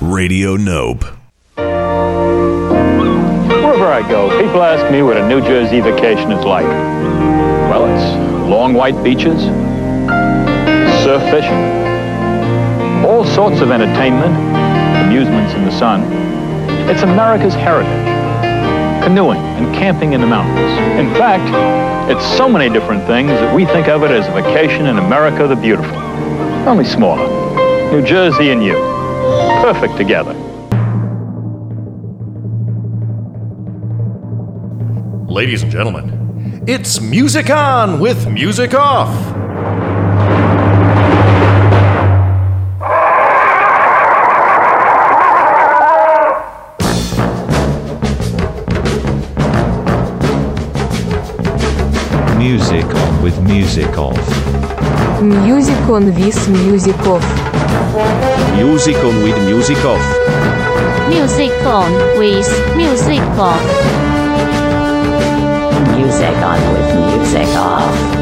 Radio Nope. Wherever I go, people ask me what a New Jersey vacation is like. Well, it's long white beaches, surf fishing, all sorts of entertainment, amusements in the sun. It's America's heritage. Canoeing and camping in the mountains. In fact, it's so many different things that we think of it as a vacation in America the Beautiful. Only smaller. New Jersey and you. Perfect together. Ladies and gentlemen, it's Music On with Music Off. Music on with music off. Music on with music off. Music on with music off. Music on with music off. Music on with music off.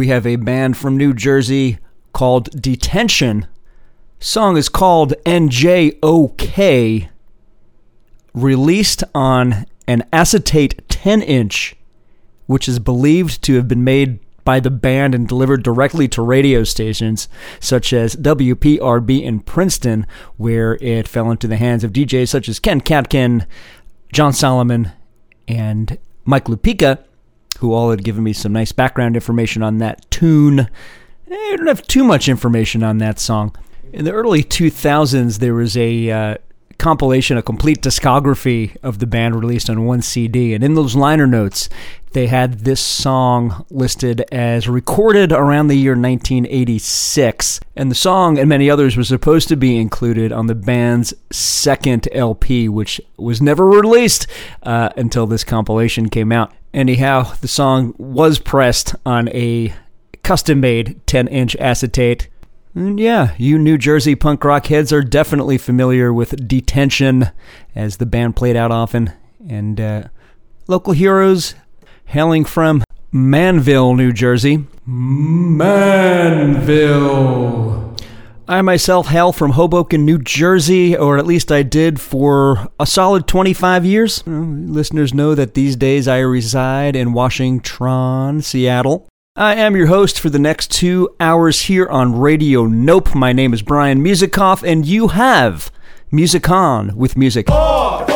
We have a band from New Jersey called Detention. Song is called NJOK, released on an acetate 10 inch, which is believed to have been made by the band and delivered directly to radio stations such as WPRB in Princeton, where it fell into the hands of DJs such as Ken Katkin, John Solomon, and Mike Lupica, who all had given me some nice background information on that tune. I don't have too much information on that song. In the early 2000s, there was a uh, compilation, a complete discography of the band released on one CD. And in those liner notes, they had this song listed as recorded around the year 1986. And the song and many others were supposed to be included on the band's second LP, which was never released uh, until this compilation came out. Anyhow, the song was pressed on a custom made 10 inch acetate. And yeah, you New Jersey punk rock heads are definitely familiar with Detention, as the band played out often. And uh, local heroes hailing from Manville, New Jersey. Manville. I myself hail from Hoboken, New Jersey, or at least I did for a solid 25 years. Listeners know that these days I reside in Washington, Seattle. I am your host for the next two hours here on Radio Nope. My name is Brian Musikoff, and you have Music On with Music. What's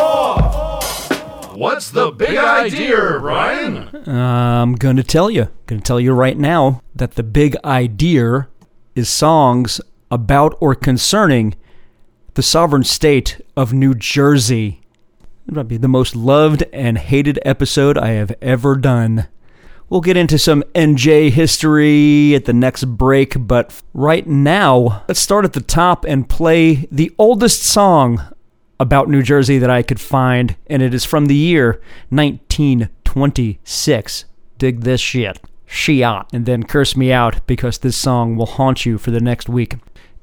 the big idea, Brian? I'm going to tell you. going to tell you right now that the big idea is songs about or concerning the sovereign state of New Jersey. It might be the most loved and hated episode I have ever done. We'll get into some NJ history at the next break, but right now, let's start at the top and play the oldest song about New Jersey that I could find, and it is from the year 1926. Dig this shit. Shiat. And then curse me out because this song will haunt you for the next week.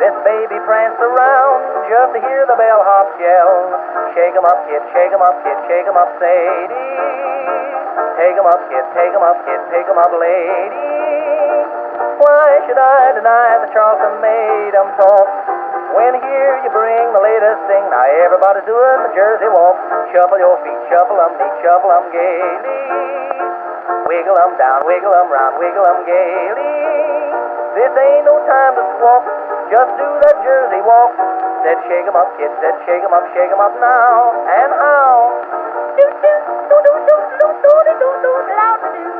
This baby pranced around just to hear the bellhops yell. Shake 'em up, kid, shake 'em up, kid, shake 'em up, Sadie. Take 'em up, kid, take 'em up, kid, take 'em up, lady. Why should I deny that Charleston made 'em talk? When here you bring the latest thing, now everybody's doing the Jersey walk. Shuffle your feet, shuffle 'em neat, shuffle 'em gaily. Wiggle 'em down, wiggle 'em round, wiggle 'em gaily. This ain't no time to squawk, just do that Jersey walk. Said shake 'em up, kid, said shake 'em up, shake 'em up now. And how? Do, do, do, do, do, do, do, do, do, do, do.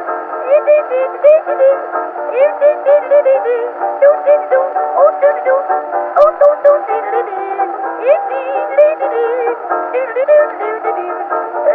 Do, do, oh, do, do, do. Oh, do, do. Do, do, do, do, do, do, do, do, do, do, do, do, do. Dee, dee, dee. Do, do, do, do, do, do, do, do. Do, do, do, do, do,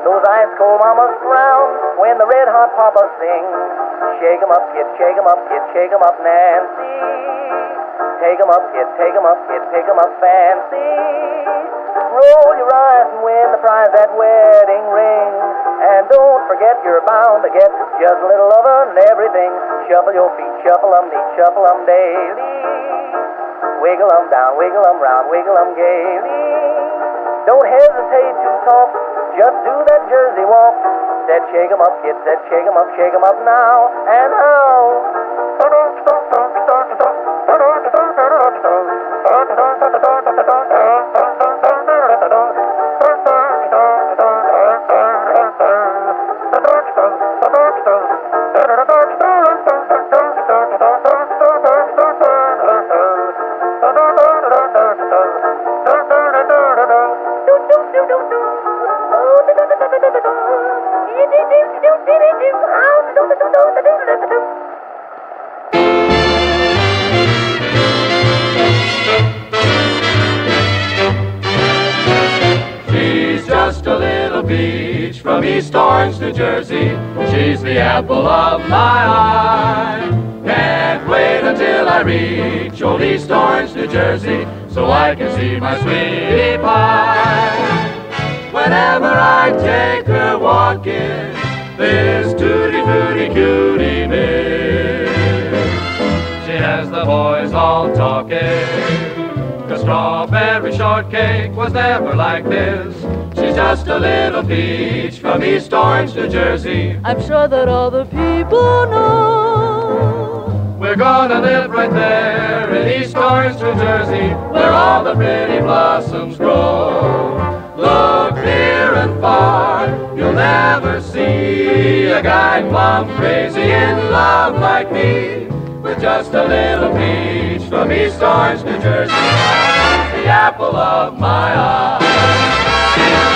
Those ice cold mamas frown when the red hot papa sings. Shake 'em up, kid, shake 'em up, kid, shake 'em up, Nancy. Take 'em up, kid, take 'em up, kid, take 'em up, fancy. Roll your eyes and win the prize, that wedding ring. And don't forget you're bound to get just a little lovin' and everything. Shuffle your feet, shuffle 'em neat, shuffle 'em daily. Wiggle 'em down, wiggle 'em round, wiggle 'em gaily. Don't hesitate to talk, just do that Jersey walk. Said shake 'em up, kid, said shake 'em up, shake 'em up now. And how? Orange, New Jersey. She's the apple of my eye. Can't wait until I reach old East Orange, New Jersey, so I can see my sweetie pie. Whenever I take her walking, this tutti frutti cutie miss. She has the boys all talking. The strawberry shortcake was never like this. Just a little peach from East Orange, New Jersey. I'm sure that all the people know. We're gonna live right there in East Orange, New Jersey, where all the pretty blossoms grow. Look near and far, you'll never see a guy plumb crazy in love like me. With just a little peach from East Orange, New Jersey, the apple of my eye.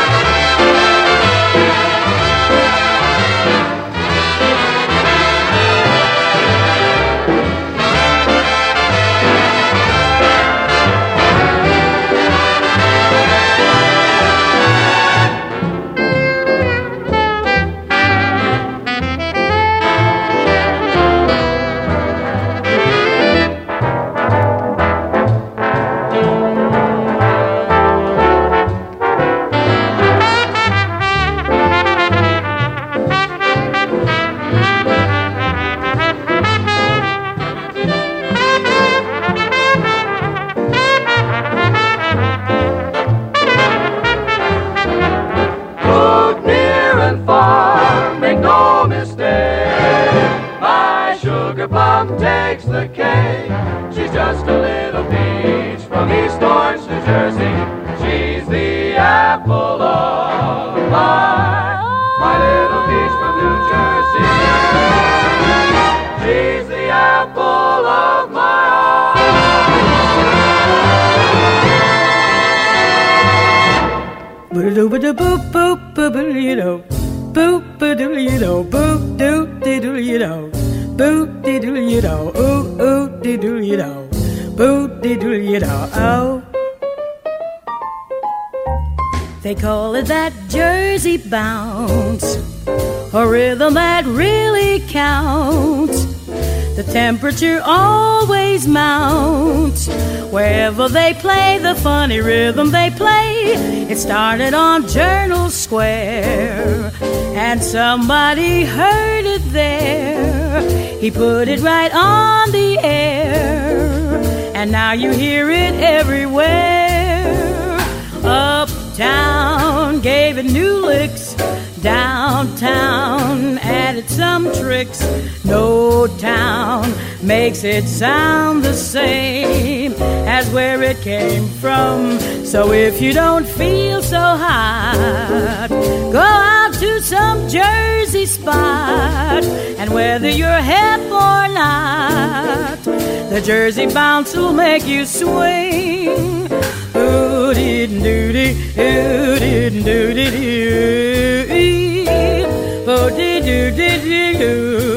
Temperature always mounts wherever they play the funny rhythm they play. It started on Journal Square, and somebody heard it there. He put it right on the air, and now you hear it everywhere. Uptown gave it new licks. Downtown added some tricks. No town makes it sound the same as where it came from. So if you don't feel so hot, go out to some Jersey spot. And whether you're hip or not, the Jersey bounce will make you swing. Ooh, dee doo dee, ooh, dee doo oh, dee doo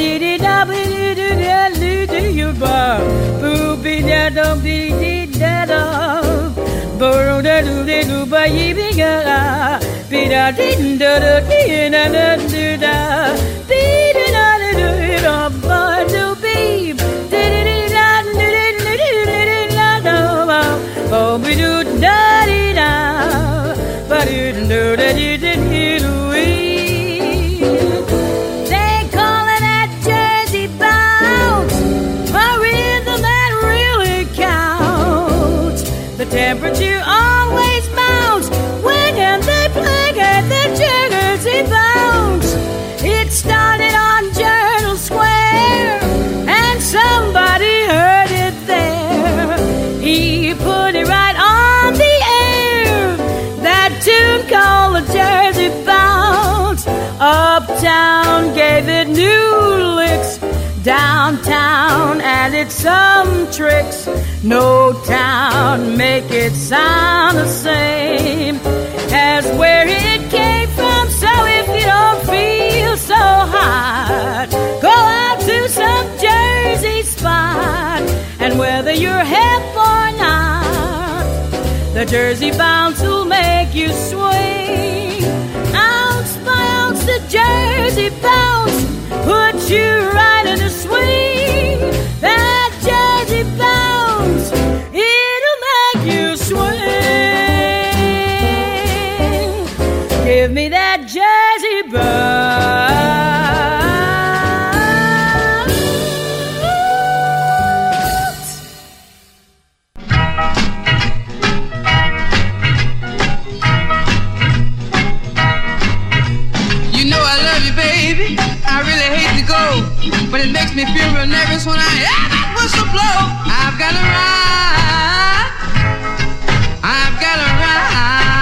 Dee dee da be dee dee da dee you ba. Boo be da dum dee dee da dum. Bo ro da doo dee doo ba yee be ga la. Be da dee da da dee da da doo da. Doo doo da dee Uptown gave it new licks. Downtown added some tricks. No town make it sound the same as where it came from. So if you don't feel so hot, go out to some Jersey spot. And whether you're hip or not, the Jersey bounce will make you swing. Jersey bounce puts you right in a swing. That Jersey bounce, it'll make you swing. Give me that Jersey bounce. Me feel real nervous when I hear that whistle blow. I've got to ride. I've got to ride.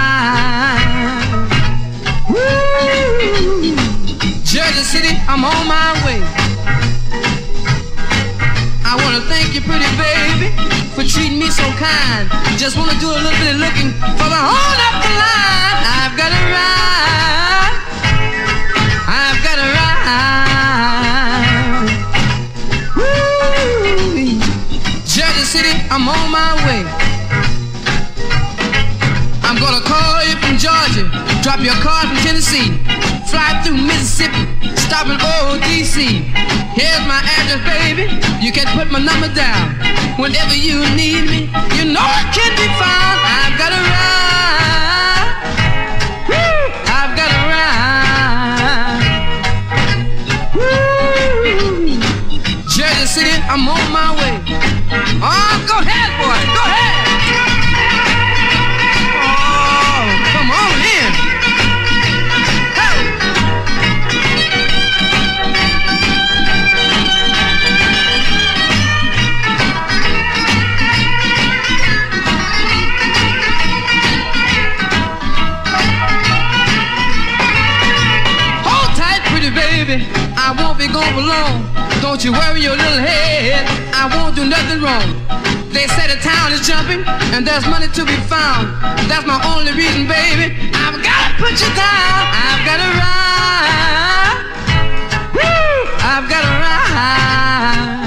Woo! Jersey City, I'm on my way. I wanna thank you, pretty baby, for treating me so kind. Just wanna do a little bit of looking for the hold up the line. I've got to ride. I'm on my way. I'm gonna call you from Georgia, drop your car from Tennessee, fly through Mississippi, stop in old DC. Here's my address, baby. You can put my number down. Whenever you need me, you know I can be found. I've got a ride. Woo! I've got a ride. Woo! Jersey City, I'm on my way. Oh, go ahead, boy. Go ahead. Oh, come on in. Hey. Hold tight, pretty baby. I won't be gone for long. Don't you worry your little head. I won't do nothing wrong. They say the town is jumping and there's money to be found. That's my only reason, baby. I've gotta put you down. I've gotta ride. Woo! I've gotta ride.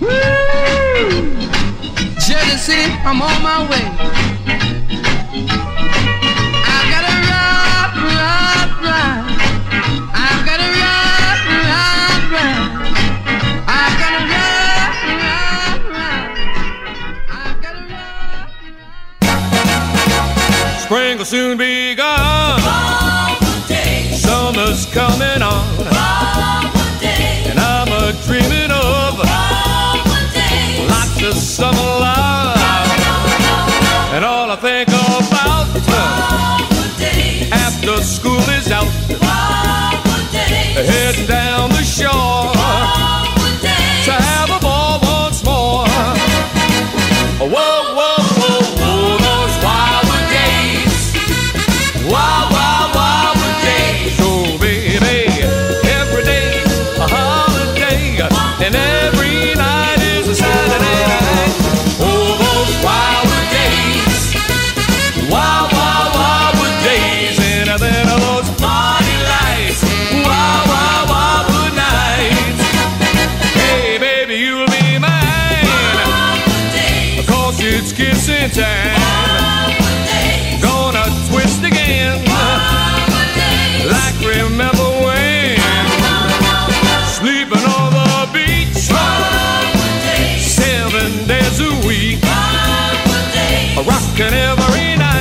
Woo! Jersey City, I'm on my way. I've gotta ride, ride, ride. Spring will soon be gone. Summer's coming on. And I'm a dreaming of lots of summer love. And all I think about after school is out, heading down the shore Gonna twist again. Like remember when. Sleeping on the beach. Seven days a week. Rocking every night.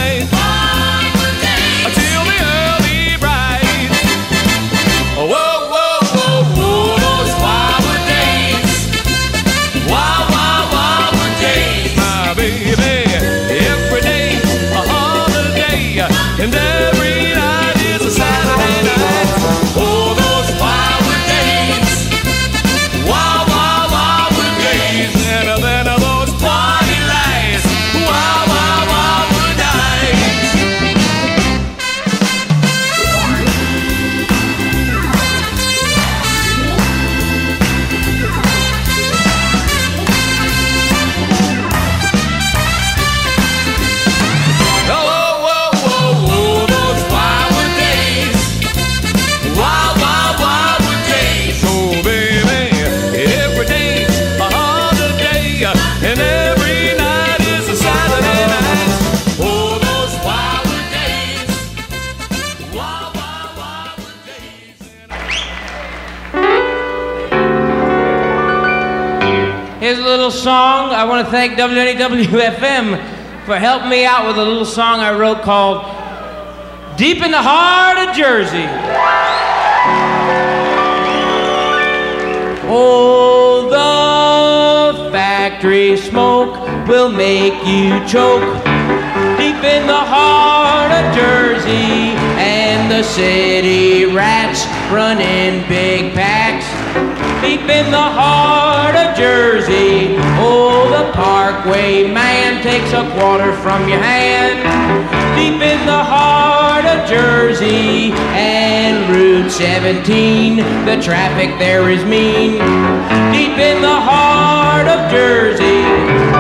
I want to thank WNEW-FM for helping me out with a little song I wrote called Deep in the Heart of Jersey. Oh, the factory smoke will make you choke. Deep in the heart of Jersey, and the city rats running big packs. Deep in the heart of Jersey, oh, the Parkway man takes a quarter from your hand. Deep in the heart of Jersey and Route 17, the traffic there is mean. Deep in the heart of Jersey.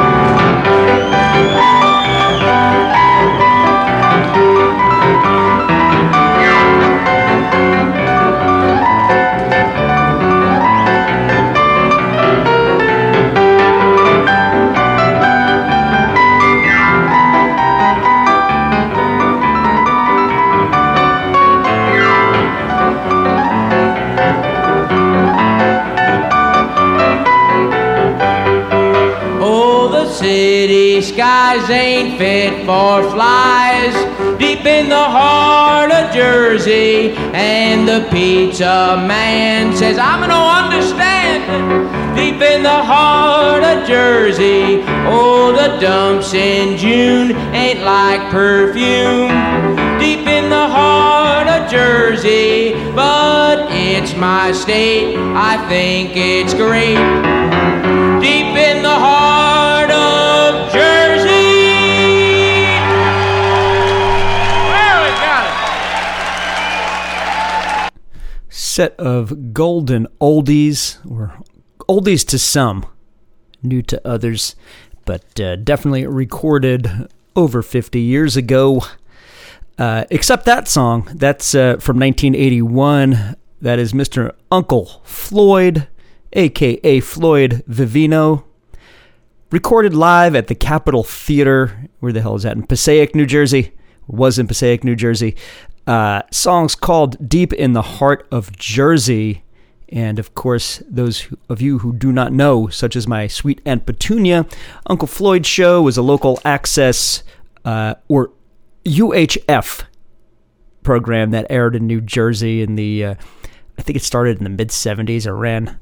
Skies ain't fit for flies. Deep in the heart of Jersey, and the pizza man says, I'm gonna understand. deep in the heart of Jersey. Oh, the dumps in June ain't like perfume. Deep in the heart of Jersey, but it's my state. I think it's great. Deep in the heart set of golden oldies, or oldies to some, new to others, but uh, definitely recorded over 50 years ago. Uh, except that song, that's uh, from 1981. That is Mr. Uncle Floyd, aka Floyd Vivino, recorded live at the Capitol Theater. Where the hell is that? In Passaic, New Jersey. Was in Passaic, New Jersey. Uh, songs called Deep in the Heart of Jersey. And of course, those of you who do not know, such as my sweet Aunt Petunia, Uncle Floyd Show was a local access uh, or UHF program that aired in New Jersey in the, uh, I think it started in the mid 70s or ran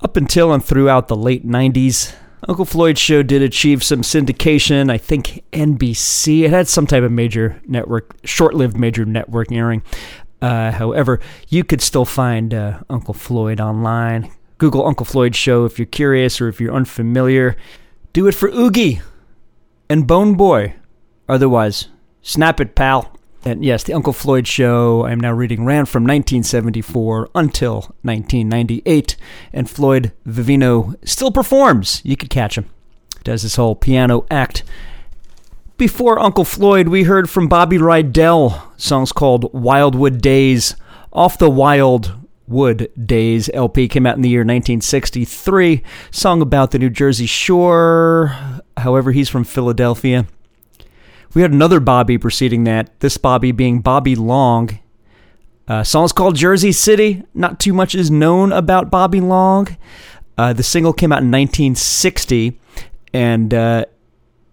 up until and throughout the late 90s. Uncle Floyd Show did achieve some syndication. I think NBC. It had some type of major network, short lived major network airing. Uh, however, you could still find uh, Uncle Floyd online. Google Uncle Floyd Show if you're curious or if you're unfamiliar. Do it for Oogie and Bone Boy. Otherwise, snap it, pal. And yes, the Uncle Floyd Show, I'm now reading, ran from 1974 until 1998. And Floyd Vivino still performs. You could catch him. Does this whole piano act. Before Uncle Floyd, we heard from Bobby Rydell, songs called Wildwood Days, off the Wildwood Days LP, came out in the year 1963. Song about the New Jersey Shore. However, he's from Philadelphia. We had another Bobby preceding that, this Bobby being Bobby Long. Uh, song's called Jersey City. Not too much is known about Bobby Long. Uh, the single came out in 1960, and uh,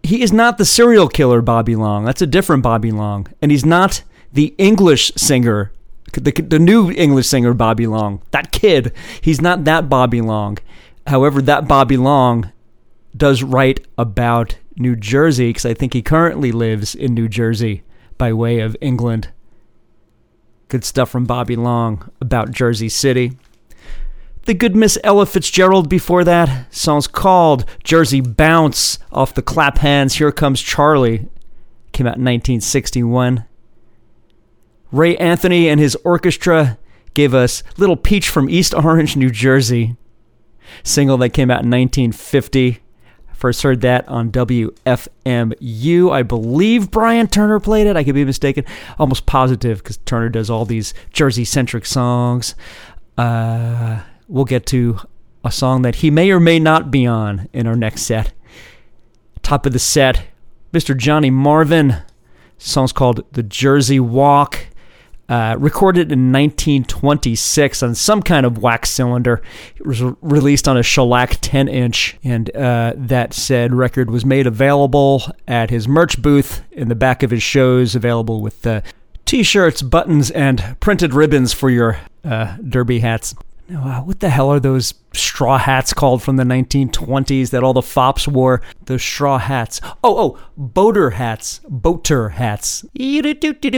he is not the serial killer Bobby Long. That's a different Bobby Long. And he's not the English singer, the, the new English singer Bobby Long. That kid, he's not that Bobby Long. However, that Bobby Long does write about New Jersey because I think he currently lives in New Jersey by way of England. Good stuff from Bobby Long about Jersey City. The good Miss Ella Fitzgerald before that. Song's called Jersey Bounce off the Clap Hands. Here Comes Charlie. Came out in 1961. Ray Anthony and his orchestra gave us Little Peach from East Orange, New Jersey. Single that came out in 1950. First heard that on WFMU. I believe Brian Turner played it. I could be mistaken. Almost positive because Turner does all these Jersey centric songs. Uh, we'll get to a song that he may or may not be on in our next set. Top of the set, Mr. Johnny Marvin. Song's called The Jersey Walk. Uh, recorded in 1926 on some kind of wax cylinder. It was re- released on a shellac 10 inch, and uh, that said record was made available at his merch booth in the back of his shows, available with uh, t shirts, buttons, and printed ribbons for your uh, derby hats. Uh, what the hell are those straw hats called from the 1920s that all the fops wore? Those straw hats. Oh, oh, boater hats. Boater hats.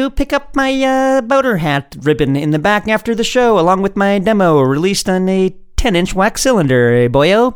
Pick up my uh, boater hat ribbon in the back after the show, along with my demo released on a 10 inch wax cylinder, eh, boyo?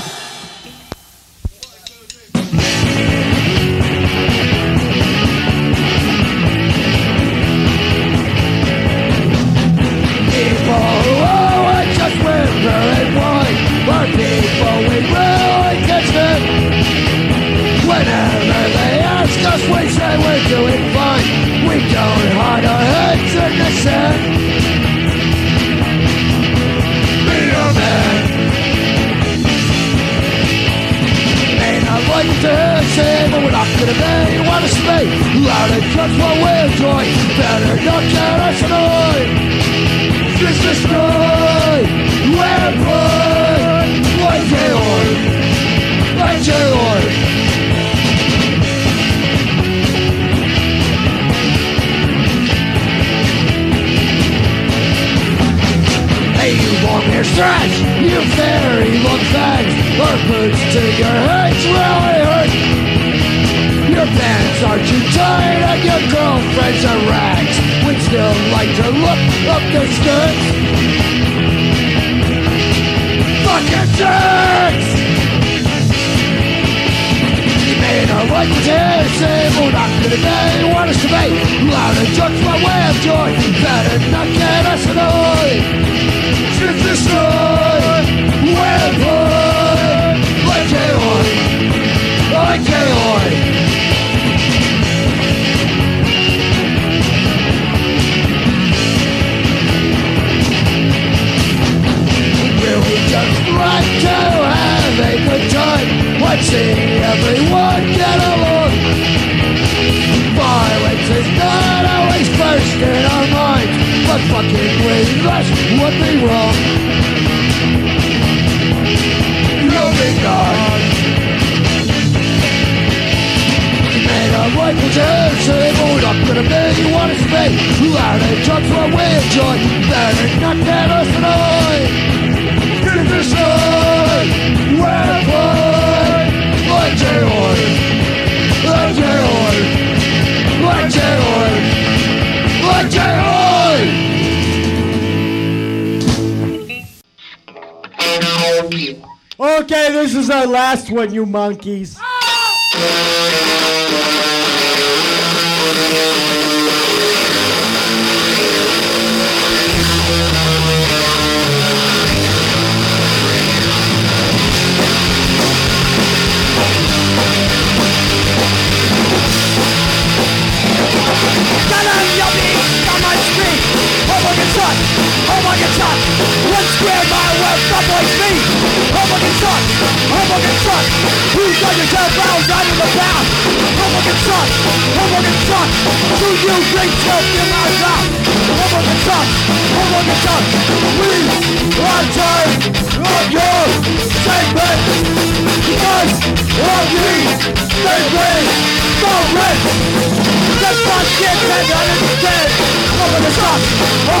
but we're gonna be. Us to be loud and just what we enjoy. Better not get us annoyed. Just destroy. We're blood. Like Georg. Like Georg. Hey, you long hair stretch, you very long fags. Our boots to your heads really hurt. Pants are too tight and your girlfriends are rags. We still like to look up their skirts. Fucking jerks! You may not like to say, but we're not gonna be. Want us to be loud and judge my way of joy. Better not get us annoyed. Just destroy, we're blood, like Georg, like Georg. Watching everyone get along. Violence is not always first in our minds, but fucking with us would be wrong. Moving on. Made of we're not gonna be. You want us to be loud and talk what we enjoy. Better not get us annoyed. Get. We're Okay, this is our last one, you monkeys. Tell Go! Gets shot. Hobo gets shot. One square mile west of oh my feet. Hobo gets shot. Hobo gets shot. Who's got yourself out right in the path? Hobo gets shot. Hobo gets shot. Do you drink in my mouth? Hobo gets shot. Hobo gets shot. We are tired of your. Because of you. Stay ready. Don't rest. That's my shit, man, I understand. Oh Over the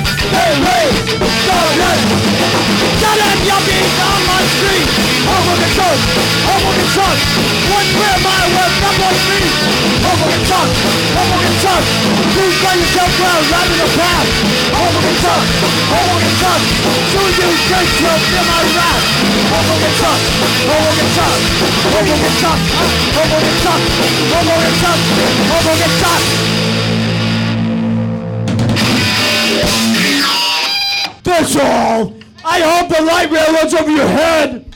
rent. Tell them yuppies on my street. Over the coast, over the truck. One square mile west up on. Over the truck, over the truck. Please find yourself ground right in the path. The truck, the truck. Soon you drink smoke in my wrath. The truck, the truck, the truck, over the truck, the truck, the truck. That's all. I hope the light rail runs over your head.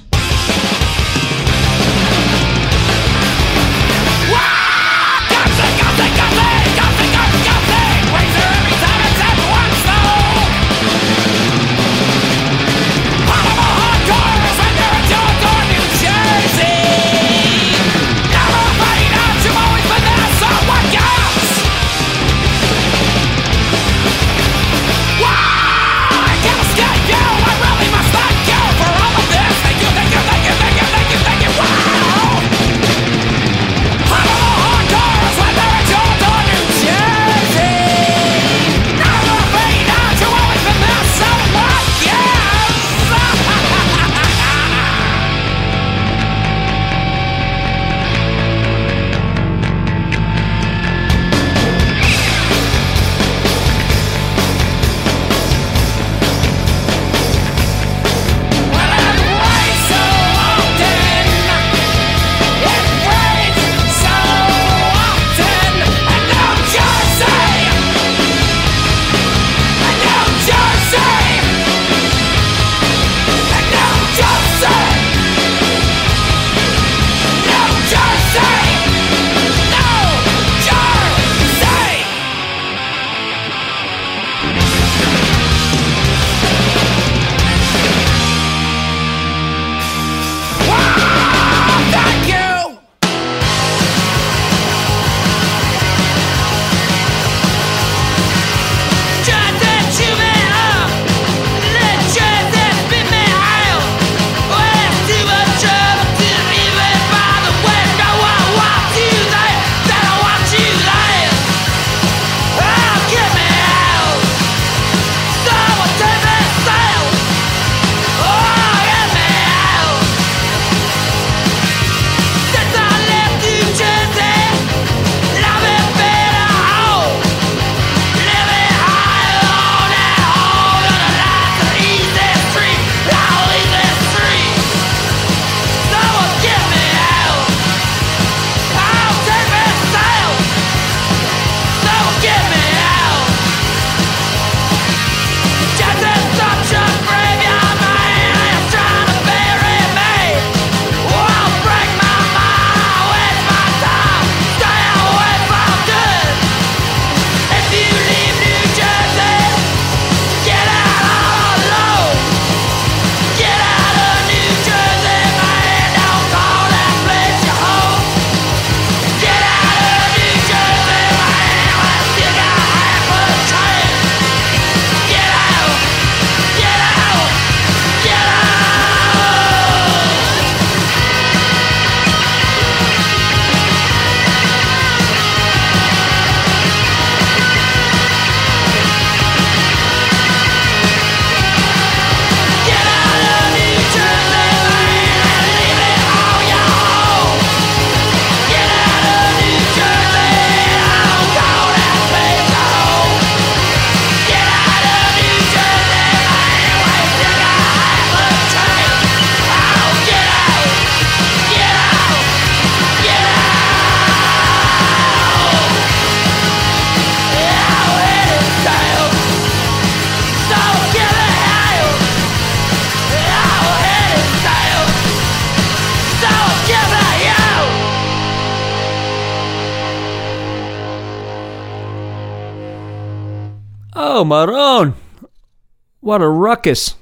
What a ruckus.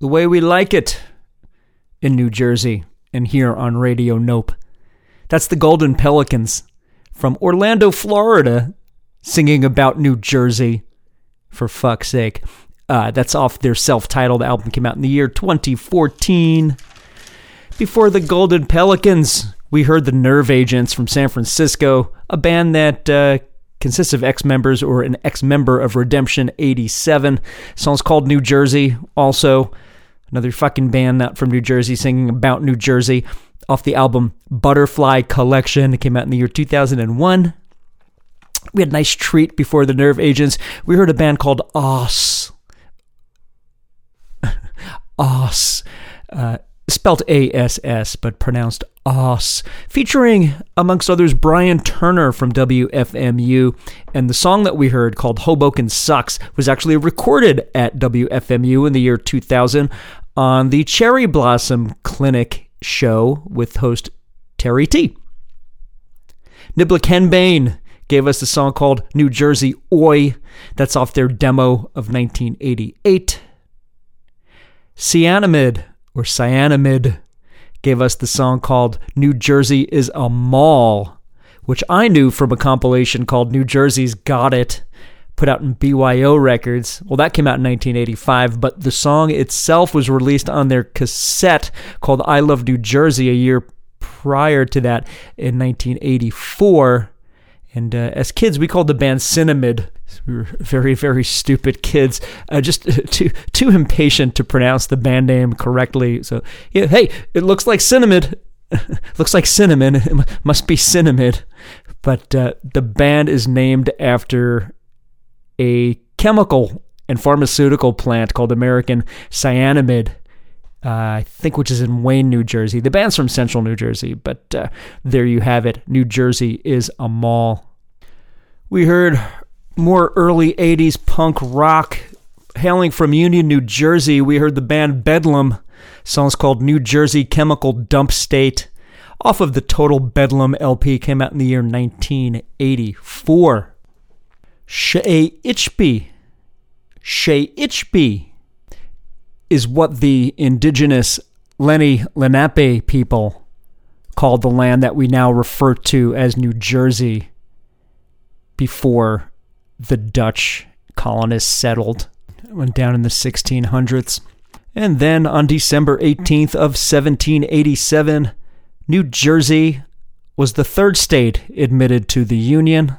The way we like it in New Jersey and here on Radio Nope. That's the Golden Pelicans from Orlando, Florida, singing about New Jersey, for fuck's sake. Uh, that's off their self titled album, came out in the year 2014. Before the Golden Pelicans, we heard the Nerve Agents from San Francisco, a band that uh, consists of ex members or an ex member of Redemption 87. song's called New Jersey, also. Another fucking band not from New Jersey singing about New Jersey off the album Butterfly Collection. It came out in the year 2001. We had a nice treat before the Nerve Agents. We heard a band called Oss. Oss. Uh, spelled A S S, but pronounced Oss, featuring, amongst others, Brian Turner from WFMU. And the song that we heard, called Hoboken Sucks, was actually recorded at WFMU in the year 2000 on the Cherry Blossom Clinic show with host Terre T. Niblick Henbane gave us a song called New Jersey Oi. That's off their demo of 1988. Cyanamid, or Cyanamid, gave us the song called New Jersey is a Mall, which I knew from a compilation called New Jersey's Got It put out in BYO Records. Well, that came out in 1985, but the song itself was released on their cassette called I Love New Jersey a year prior to that in 1984. And uh, as kids, we called the band Cinnamid. We were very, very stupid kids, uh, just too too impatient to pronounce the band name correctly. So, yeah, hey, it looks like Cinnamid. looks like cinnamon. It must be Cinnamid. But uh, the band is named after a chemical and pharmaceutical plant called American Cyanamid. Uh, I think which is in Wayne, New Jersey. The band's from Central New Jersey, but uh, there you have it. New Jersey is a mall. We heard more early 80s punk rock hailing from Union, New Jersey. We heard the band Bedlam. Song's called New Jersey Chemical Dump State. Off of the Total Bedlam LP, came out in the year 1984. Shea Ichby. Shea Ichby is what the indigenous Lenni Lenape people called the land that we now refer to as New Jersey before the Dutch colonists settled. Went down in the 1600s. And then on December 18th of 1787, New Jersey was the third state admitted to the Union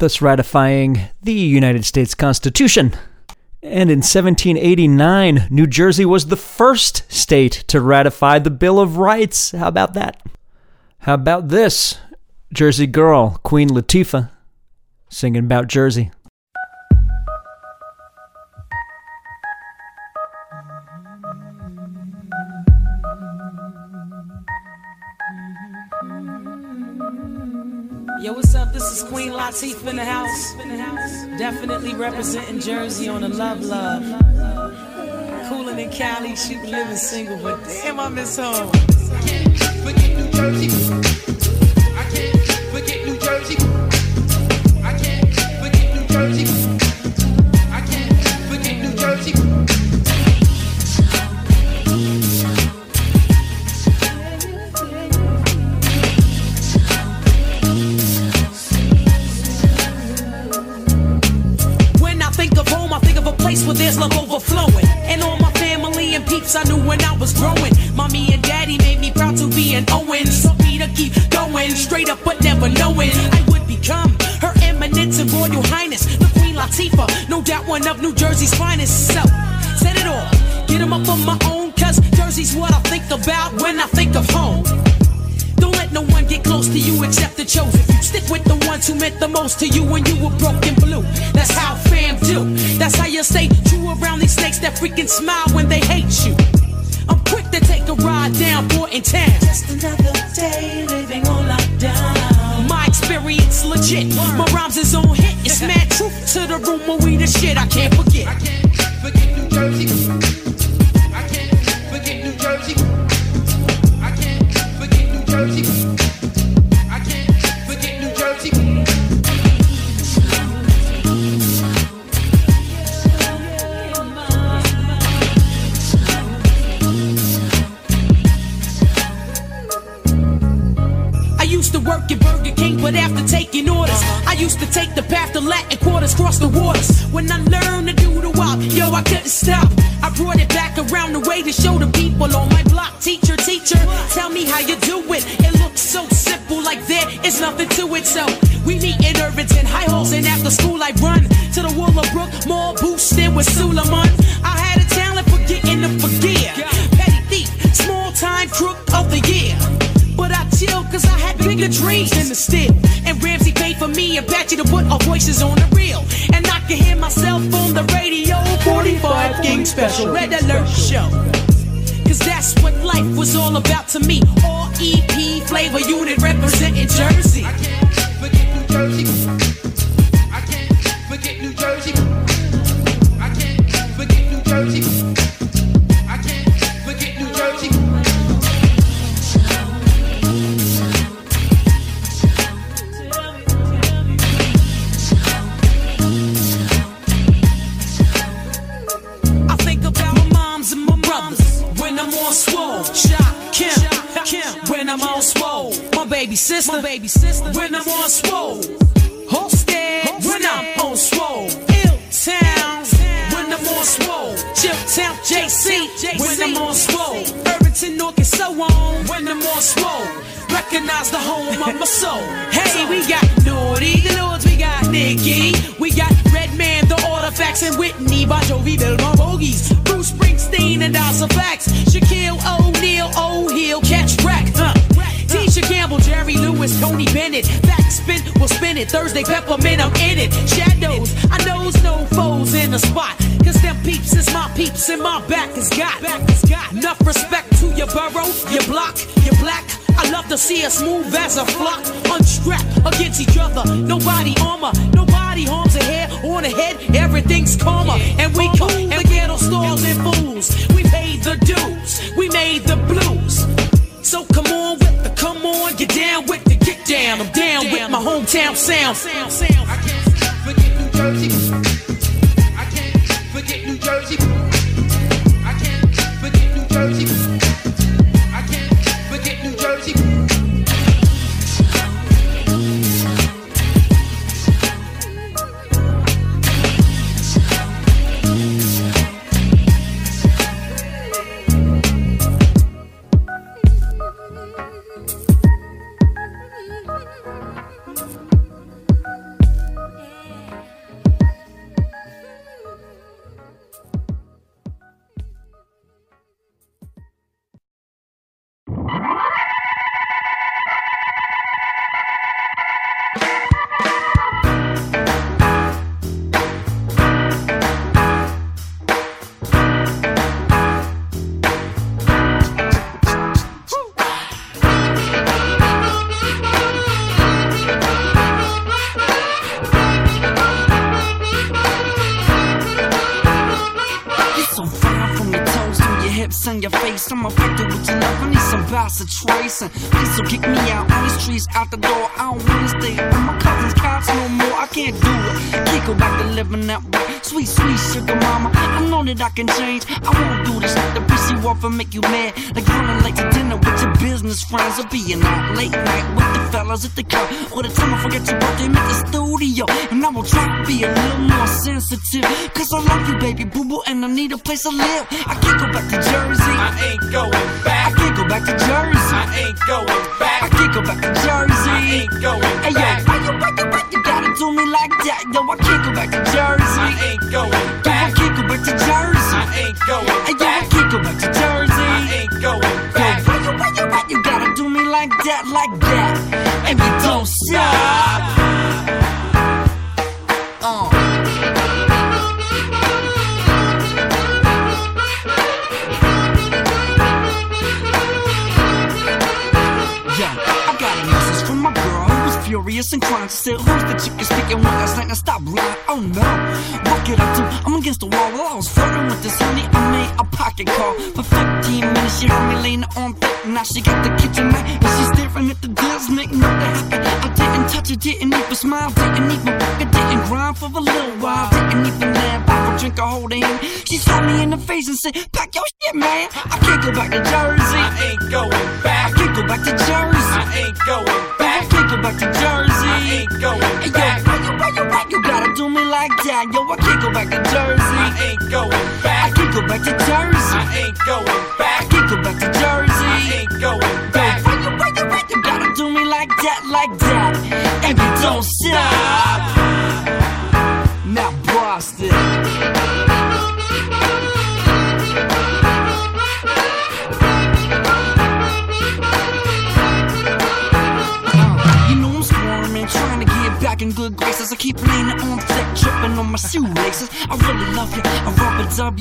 thus ratifying the United States Constitution. And in 1789, New Jersey was the first state to ratify the Bill of Rights. How about that? How about this? Jersey Girl, Queen Latifah, singing about Jersey. Yo, what's up? This is Queen Latifah in the house. Definitely representing Jersey on the love love. Cooling in Cali, she living single, but damn, I miss home. Forget New Jersey. There's love overflowing. And all my family and peeps I knew when I was growing. Mommy and daddy made me proud to be an Owens. Taught me to keep going, straight up but never knowing I would become her eminence and royal highness, the Queen Latifah. No doubt one of New Jersey's finest. So, set it all, get them up on my own, cause Jersey's what I think about when I think of home. Don't let no one get close to you except the chosen. Stick with the ones who meant the most to you when you were broken blue. That's how fam do. That's how you stay true around these snakes that freaking smile when they hate you. I'm quick to take a ride down in Town. Just another day living on lockdown. My experience legit. My rhymes is on hit. It's mad truth to the room where we the shit I can't forget. I can't forget New Jersey. I can't forget New Jersey. I can't forget New Jersey. Used to take the path to Latin quarters, cross the waters. When I learned to do the walk, yo, I couldn't stop. I brought it back around the way to show the people on my block. Teacher, teacher, tell me how you do it. It looks so simple, like there is nothing to it. So we meet in Irvington, high halls, and after school I run to the Willowbrook Mall, boosted with Suleiman. I had a talent for getting to forgive. Petty thief, small time crook of the year. Cause I had bigger dreams than the steal. And Ramsey paid for me and Patchy to put our voices on the reel. And I can hear myself on the radio. 45 King Special Red Alert Show. Cause that's what life was all about to me. All EP flavor unit representing Jersey. Sister, my baby sister. When I'm on swole. Hosted. When I'm on swole. Ill Town. When I'm on swole. Chip Town. JC when I'm on swole. Irvington, North and so on. When I'm on swole. Recognize the home of my soul. Hey, we got Naughty, the Lords, we got Nicky, we got Redman, the Artifacts, and Whitney, Bon Jovi, Bill Bogies, Bruce Springsteen, and Dasa Facts, Shaquille O'Neal, O'Heal, Catch Rack, huh? Tisha Campbell, Jerry Lewis, Tony Bennett, Backspin, will spin it. Thursday Peppermint, I'm in it. Shadows, I knows no foes in the spot. Cause them peeps is my peeps and my back is got. Back is got. Enough respect to your borough, your block, your black. I love to see us move as a flock, unstrapped against each other. Nobody armor, nobody harms a hair on the head. Everything's calmer, and we come and ghetto stars and fools. We paid the dues, we made the blues. So come on with the on, get down with the get down. I'm down with my hometown sound. I can't forget New Jersey. I can't forget New Jersey. I can't forget New Jersey. Piece you off and make you mad. Like running late to dinner with your business friends. Or being out late night with the fellas at the club. Or the time I forget your birthday, make the studio. And I will try to be a little more sensitive. Cause I love you, baby boo boo, and I need a place to live. I can't go back to Jersey. I ain't going back. I can't go back to Jersey. I ain't going back. I laying on back, now she got the kitchen mat. And she's staring at the deals, make nothing happen I didn't touch it, didn't even smile, didn't even rock I Didn't grind for a little while, didn't even laugh I drink a whole damn She slapped me in the face and said, pack your shit, man. I can't go back to Jersey. I ain't going back. I can't go back to Jersey. I ain't going back. I can't go back to Jersey. I ain't going back yo, yo, yo, yo, you gotta do me like that? Yo, I can't go back to Jersey. I ain't going back. I can't go back to Jersey. I ain't going back. like that, and you don't stop. Now Boston. You know I'm squirming, trying to get back in good graces. I keep leaning on thick, tripping on my shoelaces. I really love you, I rub it up.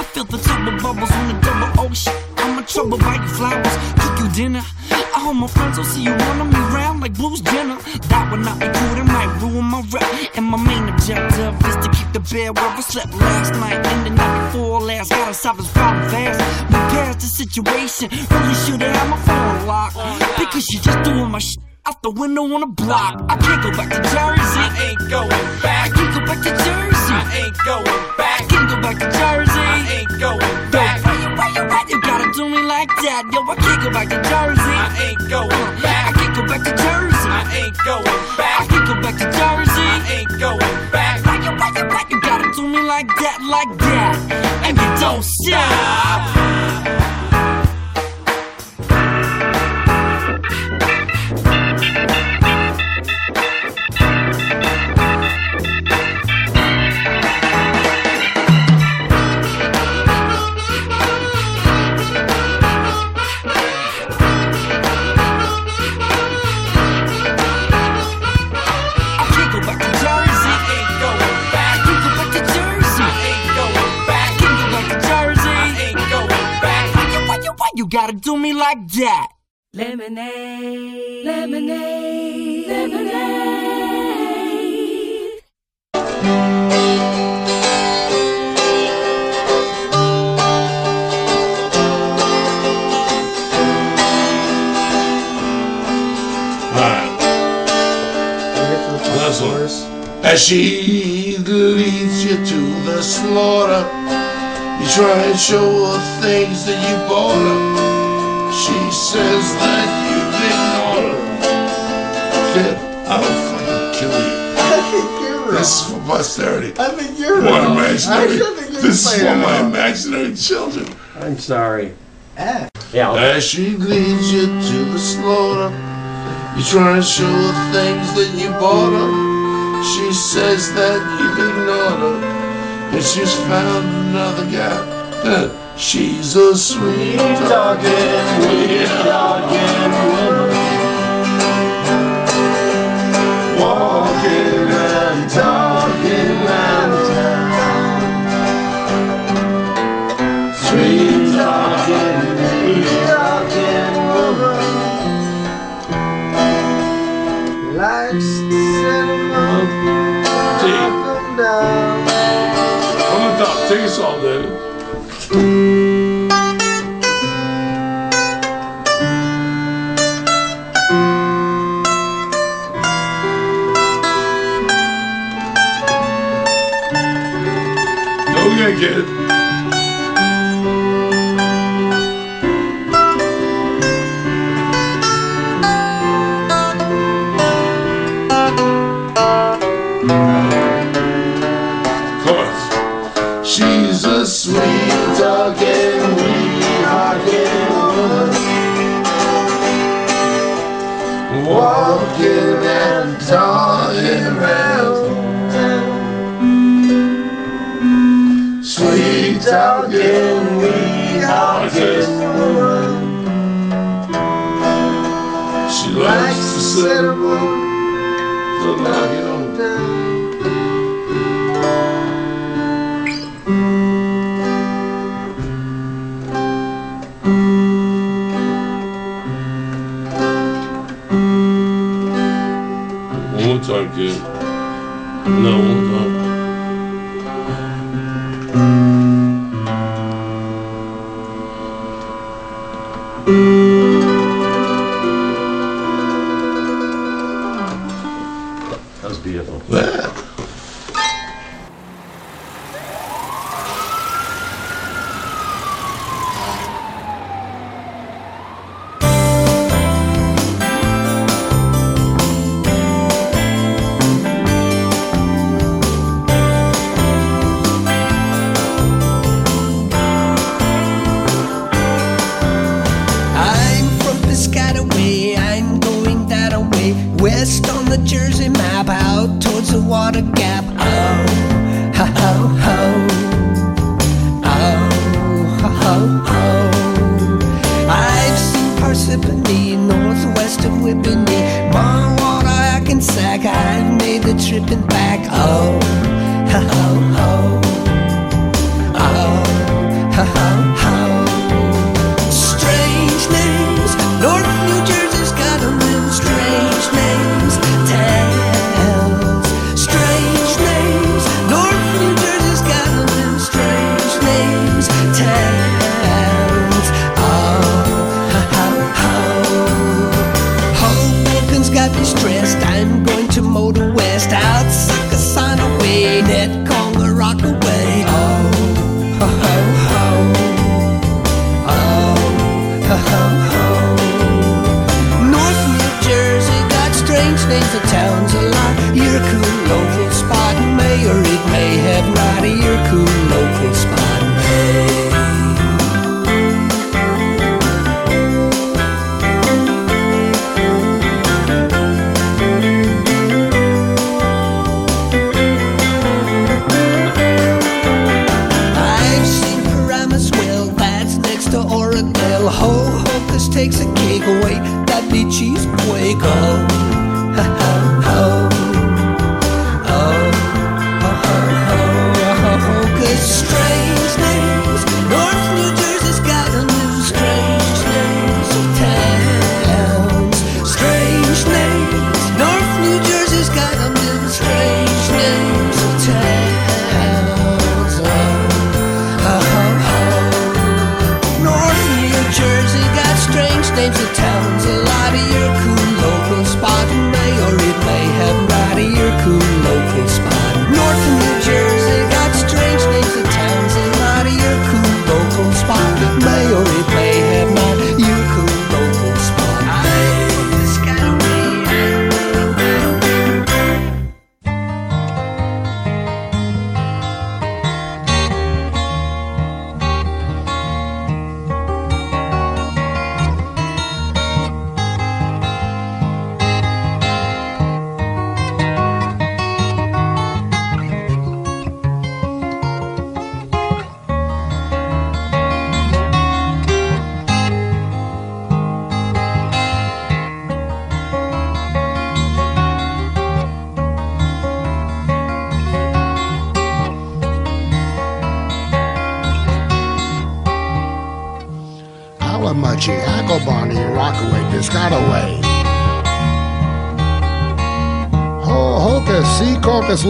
I feel the top of bubbles on the double ocean. Trouble bite you flowers, cook you dinner. I hope my friends will see you running me round like Bruce Jenner. That would not be cool, that might ruin my rep. And my main objective is to keep the bed where I slept last night and the night before last. Gotta solve this problem fast. Move past the situation, really should have had my phone locked. Because you're just doing my shit out the window on a block. I can't go back to Jersey. I ain't going back. I can't go back to Jersey. I ain't going back. I can't go back to Jersey. I ain't going back. Yo, why you, why you, why you gotta do me like that? Yo, I can't go back to Jersey. I ain't going back. I can't go back to Jersey. I ain't going back. I can't go back to Jersey. I ain't going back. Why you, why you, why you gotta do me like that, like that? And you don't stop. Gotta do me like that? Lemonade, lemonade, lemonade. Listen. As she leads you to the slaughter, you try and show her things that you bought her. She says that you've ignored her. Kid, I'll fucking kill you. I think you're wrong. This is for posterity. I think you're What wrong. imaginary? I don't think you're This is for my imaginary children. I'm sorry. Eh. Yeah. As she leads you to the slaughter, you try and show her things that you bought her. She says that you've ignored her, and she's found another guy. She's a sweet talking, sweet talking woman. Walking Get Sweet talking, wee talking woman. She likes the cinnamon, so knock it on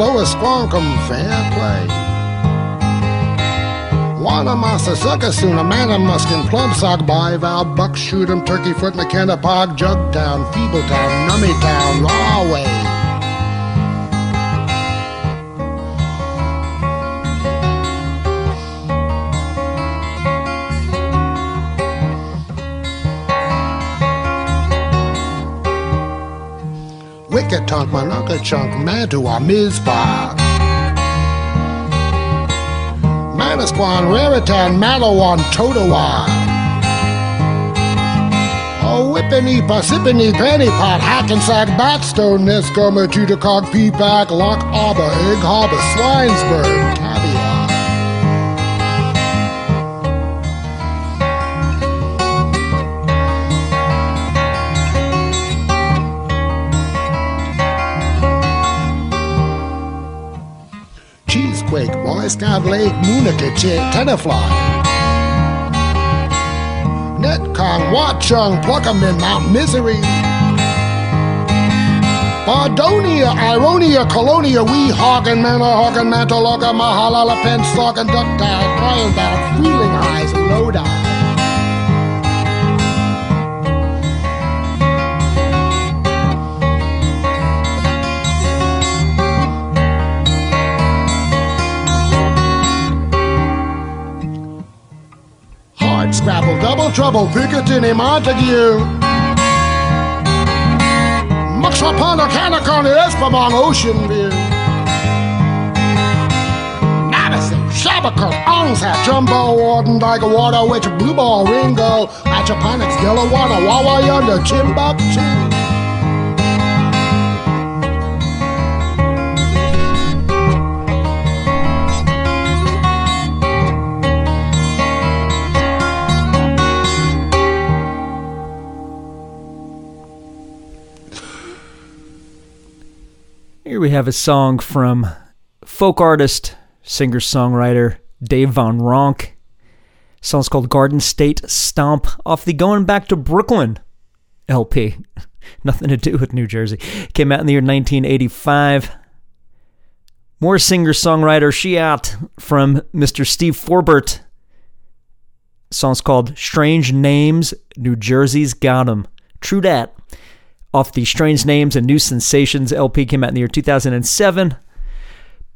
Lois, Squankum, fair play. Wanamassa, Succasunna, Manumuskin, Plumsock, Bival, Buck, Shoot'em, Turkey Foot, McKenna, Pog, Jugtown, Feebletown, Nummytown, Rahway. Chunk, Mantua, Mizpah. Manasquan, Raritan, Malawan, Totowa. Oh, Whippany, Parsippany, Pennypot, Hackensack, Batstone, Nescomer, Tudorcog, Peapack, Loch Arbour, Egg Harbor, Swinesburg, Scout Lake, Moonakitche, Tenafly. Netcon, Watchung, Pluckemin, Mount Misery. Bardonia, Ironia, Colonia, Weehawken, Manahawken, Mantaloga, Mahalala, Pennsauken, Ducktown, Ironbound, Wheeling Eyes. Trouble, Piccadilly, Montague. Muxwapana, Canacon, Espamon, Ocean View. Madison, Shabaka, Onsat, Jumbo, Warden, Tiger Water, Witch, Blue Ball, Ringo, Achaponics, Delaware, Wawa Yonder, Timbuktu. Here we have a song from folk artist, singer songwriter Dave Van Ronk. song's called Garden State Stomp off the Going Back to Brooklyn LP. Nothing to do with New Jersey. Came out in the year 1985. More singer songwriter she out from Mr. Steve Forbert. song's called Strange Names, New Jersey's Got 'em. True dat. Off the Strange Names and New Sensations LP came out in the year 2007.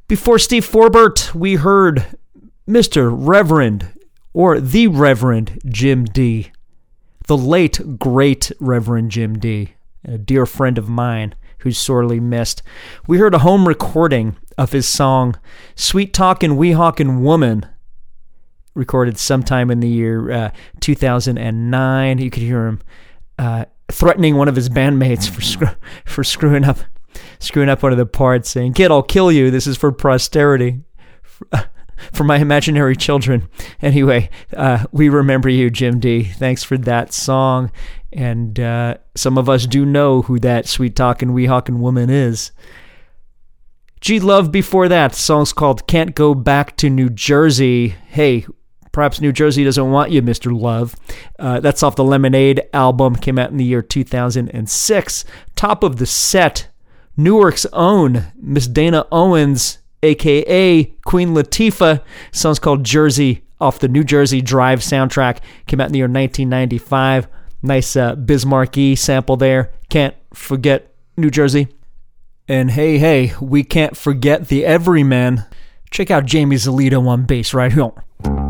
Before Steve Forbert, we heard Mr. Reverend or the Reverend Jim D. the late, great Reverend Jim D., a dear friend of mine who's sorely missed. We heard a home recording of his song Sweet Talkin' Weehawken Woman, recorded sometime in the year uh, 2009. You could hear him uh, threatening one of his bandmates for for screwing up screwing up one of the parts, saying, "Kid, I'll kill you. This is for posterity." For my imaginary children. Anyway, uh, we remember you, Jim D. Thanks for that song. And uh, some of us do know who that sweet talking, weehawken woman is. G Love before that. song's called Can't Go Back to New Jersey. Hey, perhaps New Jersey doesn't want you, Mr. Love. Uh, that's off the Lemonade album, came out in the year 2006. Top of the set, Newark's own Miss Dana Owens, aka Queen Latifah. Song's called Jersey off the New Jersey Drive soundtrack. Came out in the year 1995. Nice uh, Bismarck E sample there. Can't forget New Jersey. And hey, hey, we can't forget the Everymen. Check out Jamie Zalito on bass right here.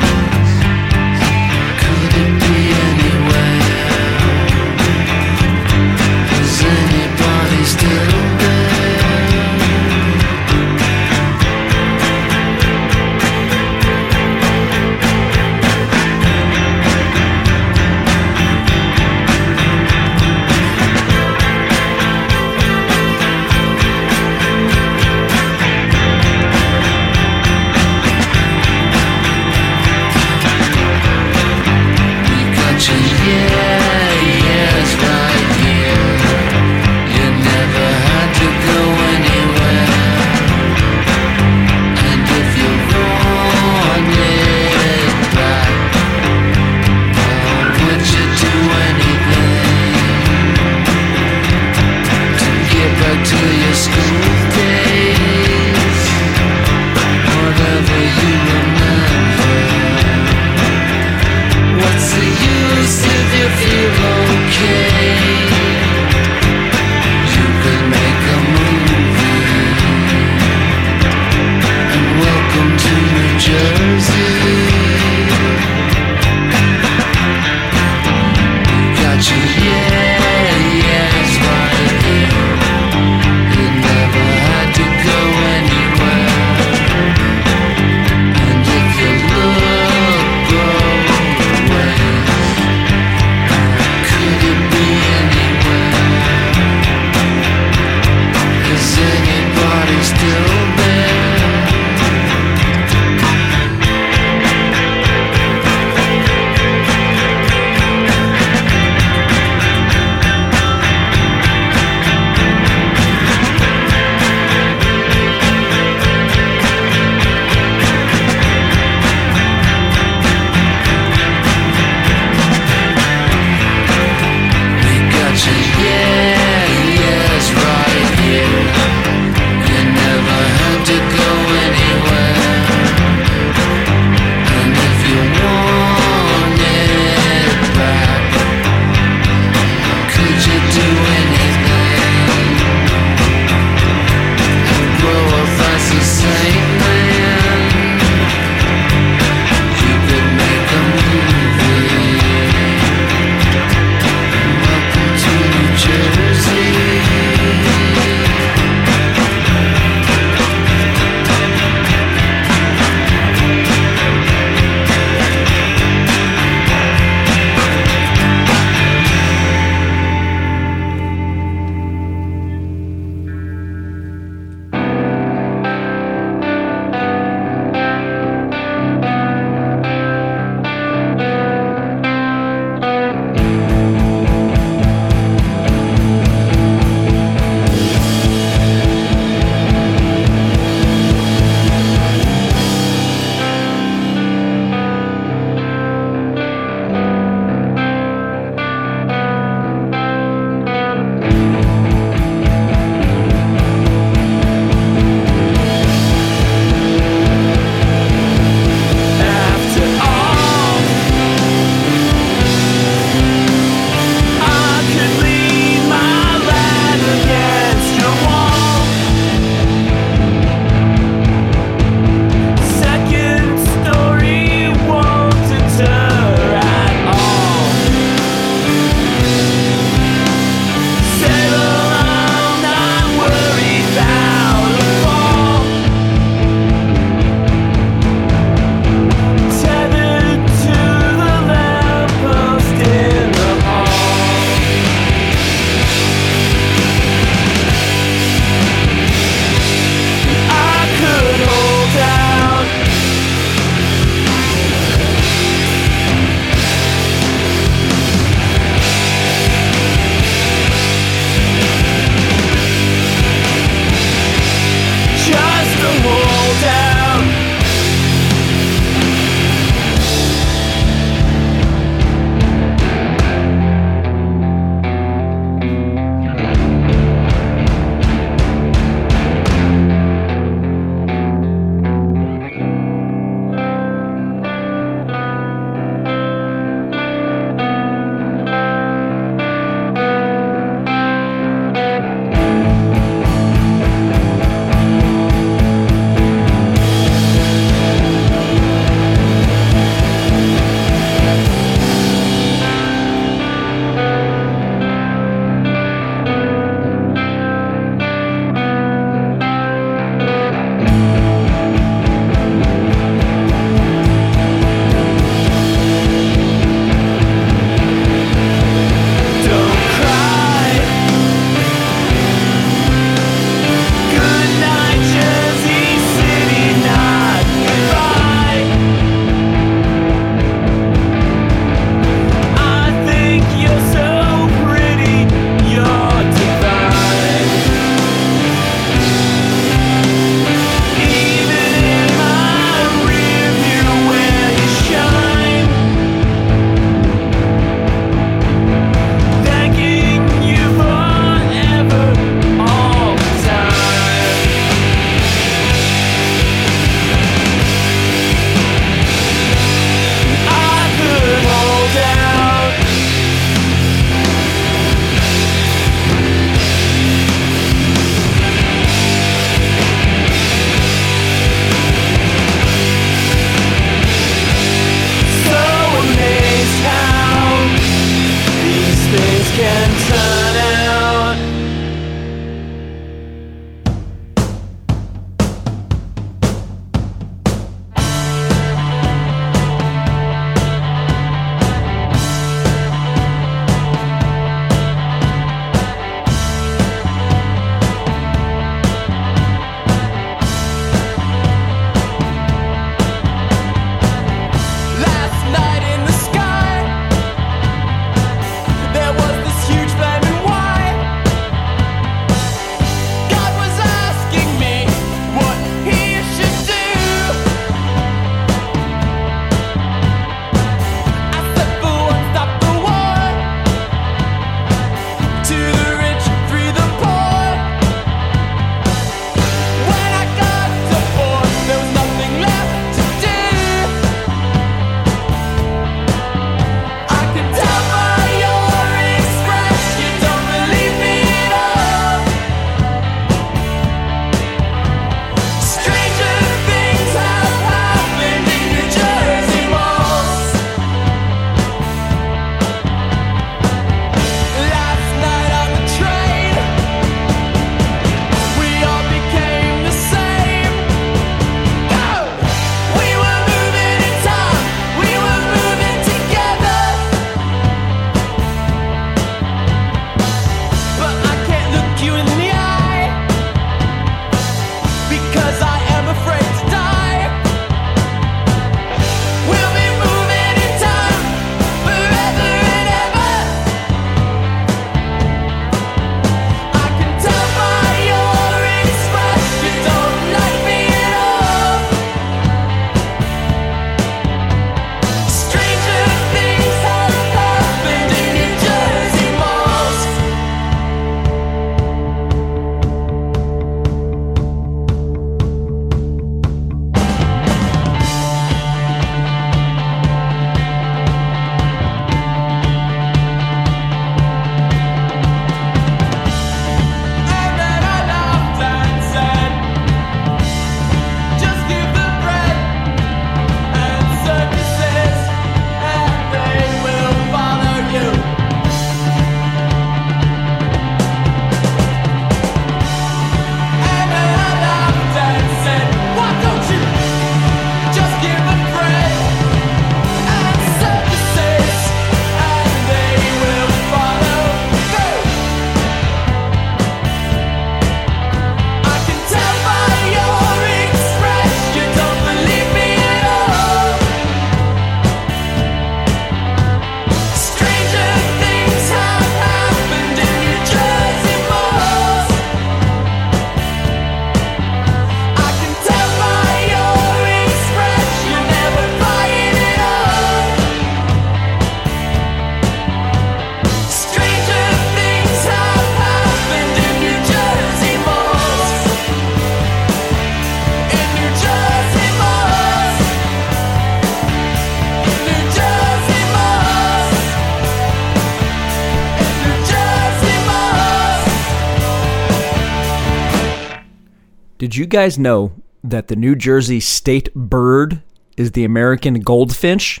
Did you guys know that the New Jersey state bird is the American goldfinch?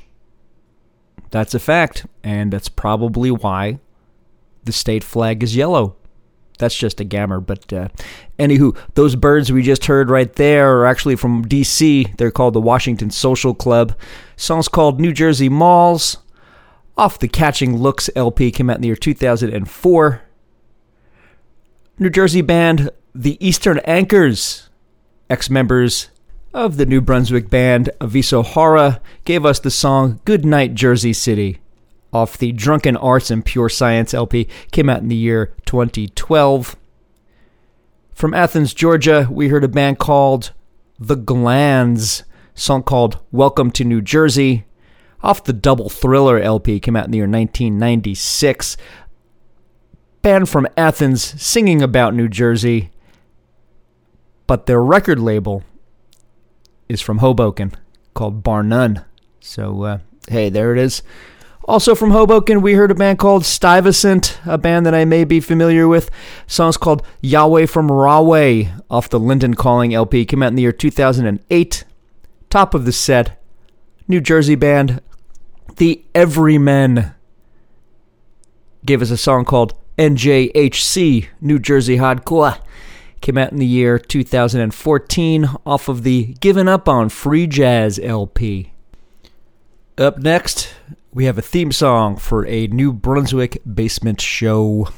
That's a fact, and that's probably why the state flag is yellow. That's just a gammer, but uh, anywho, those birds we just heard right there are actually from D.C. They're called the Washington Social Club. Song's called New Jersey Malls. Off the Catching Looks LP came out in the year 2004. New Jersey band The Eastern Anchors, ex members of the New Brunswick band Aviso Hora, gave us the song Good Night Jersey City off the Drunken Arts and Pure Science LP, came out in the year 2012. From Athens, Georgia, we heard a band called The Glands, song called Welcome to New Jersey, off the Double Thriller LP, came out in the year 1996 band from Athens singing about New Jersey, but their record label is from Hoboken called Bar None. So, uh, hey, there it is. Also from Hoboken, we heard a band called Stuyvesant, a band that I may be familiar with. Song's called Yahweh from Rahway off the Linden Calling LP. Came out in the year 2008. Top of the set, New Jersey band, The Everymen, gave us a song called NJHC, New Jersey Hardcore. Came out in the year 2014 off of the Givin' Up on Free Jazz LP. Up next, we have a theme song for a New Brunswick basement show.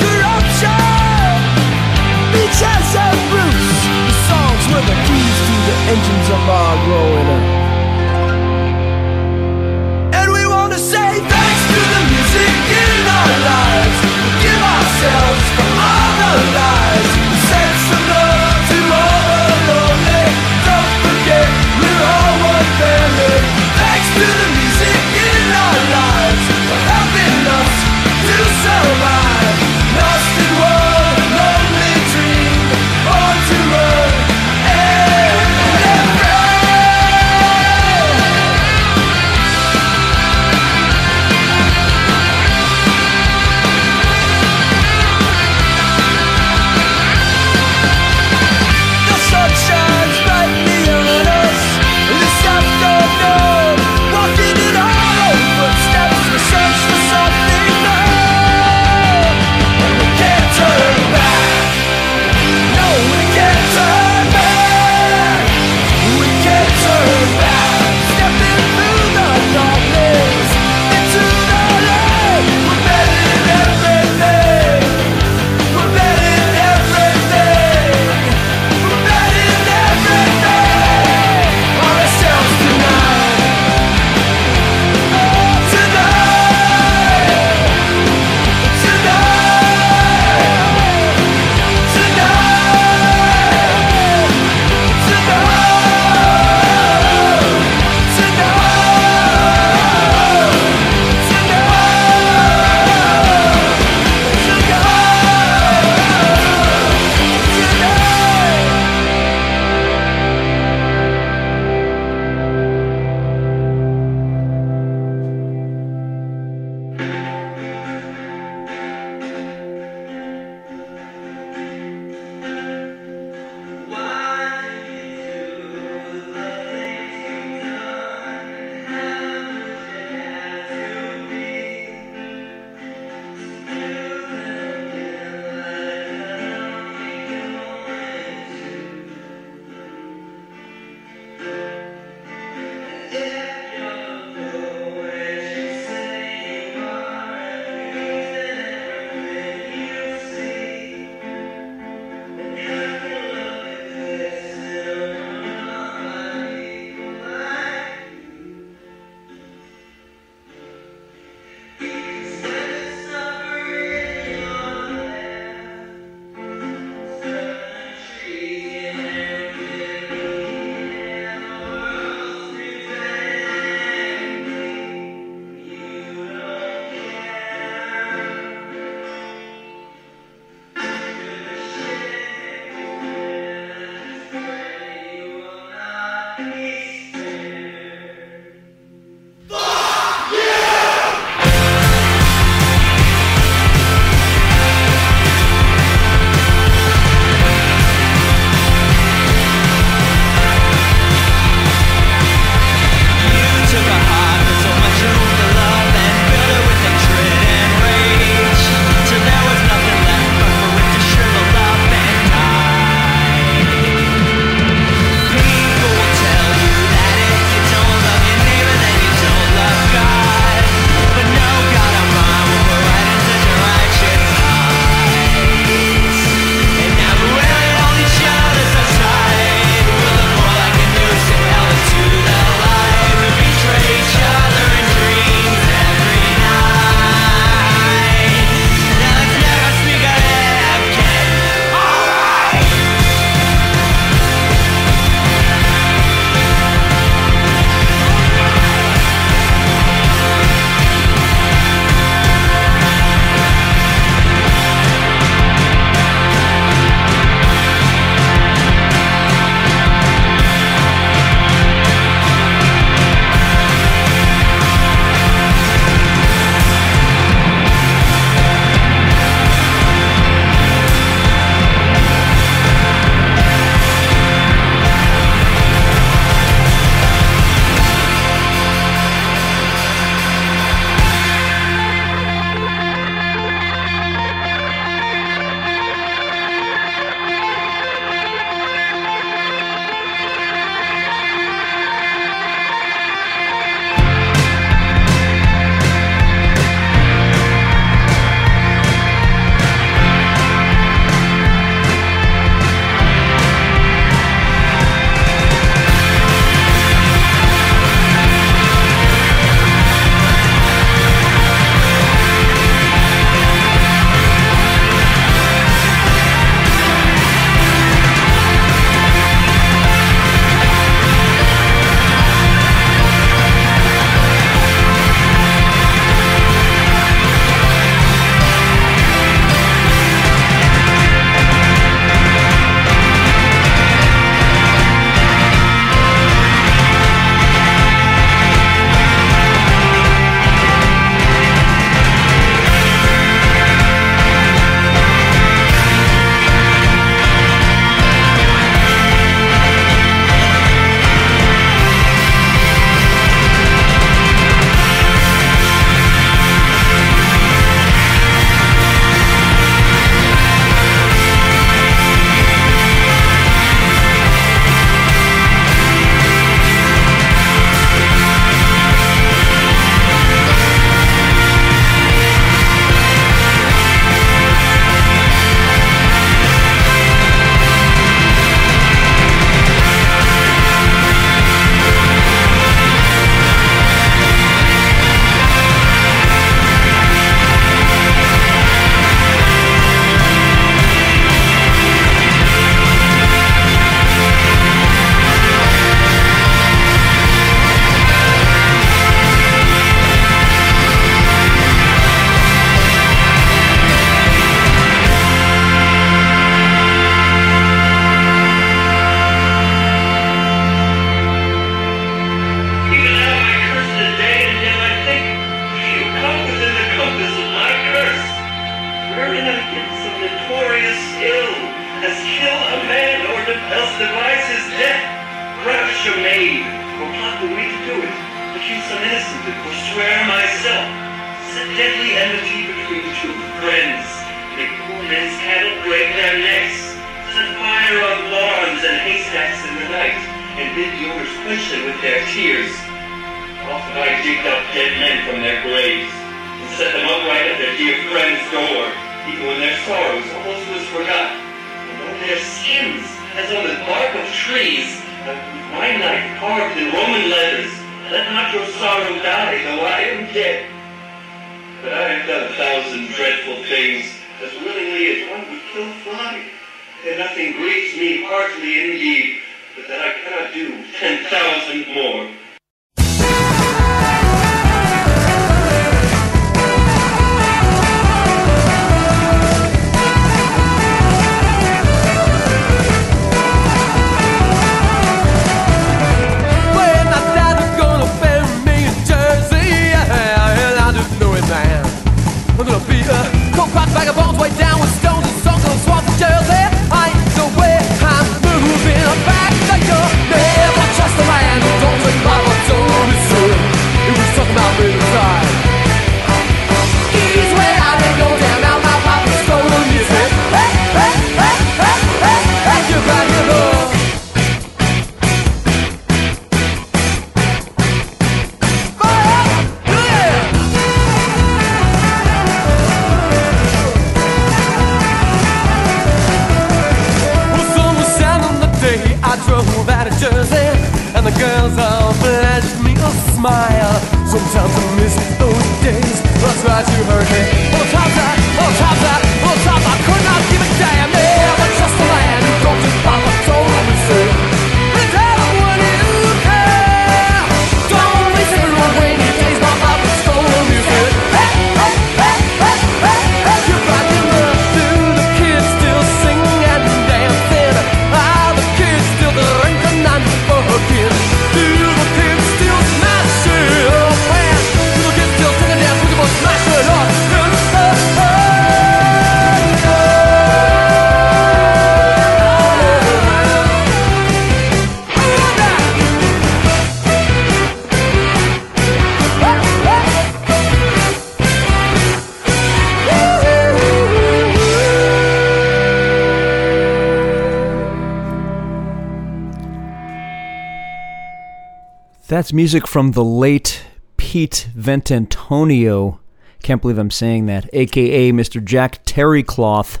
That's music from the late Pete Ventantonio. Can't believe I'm saying that. AKA Mr. Jack Terricloth.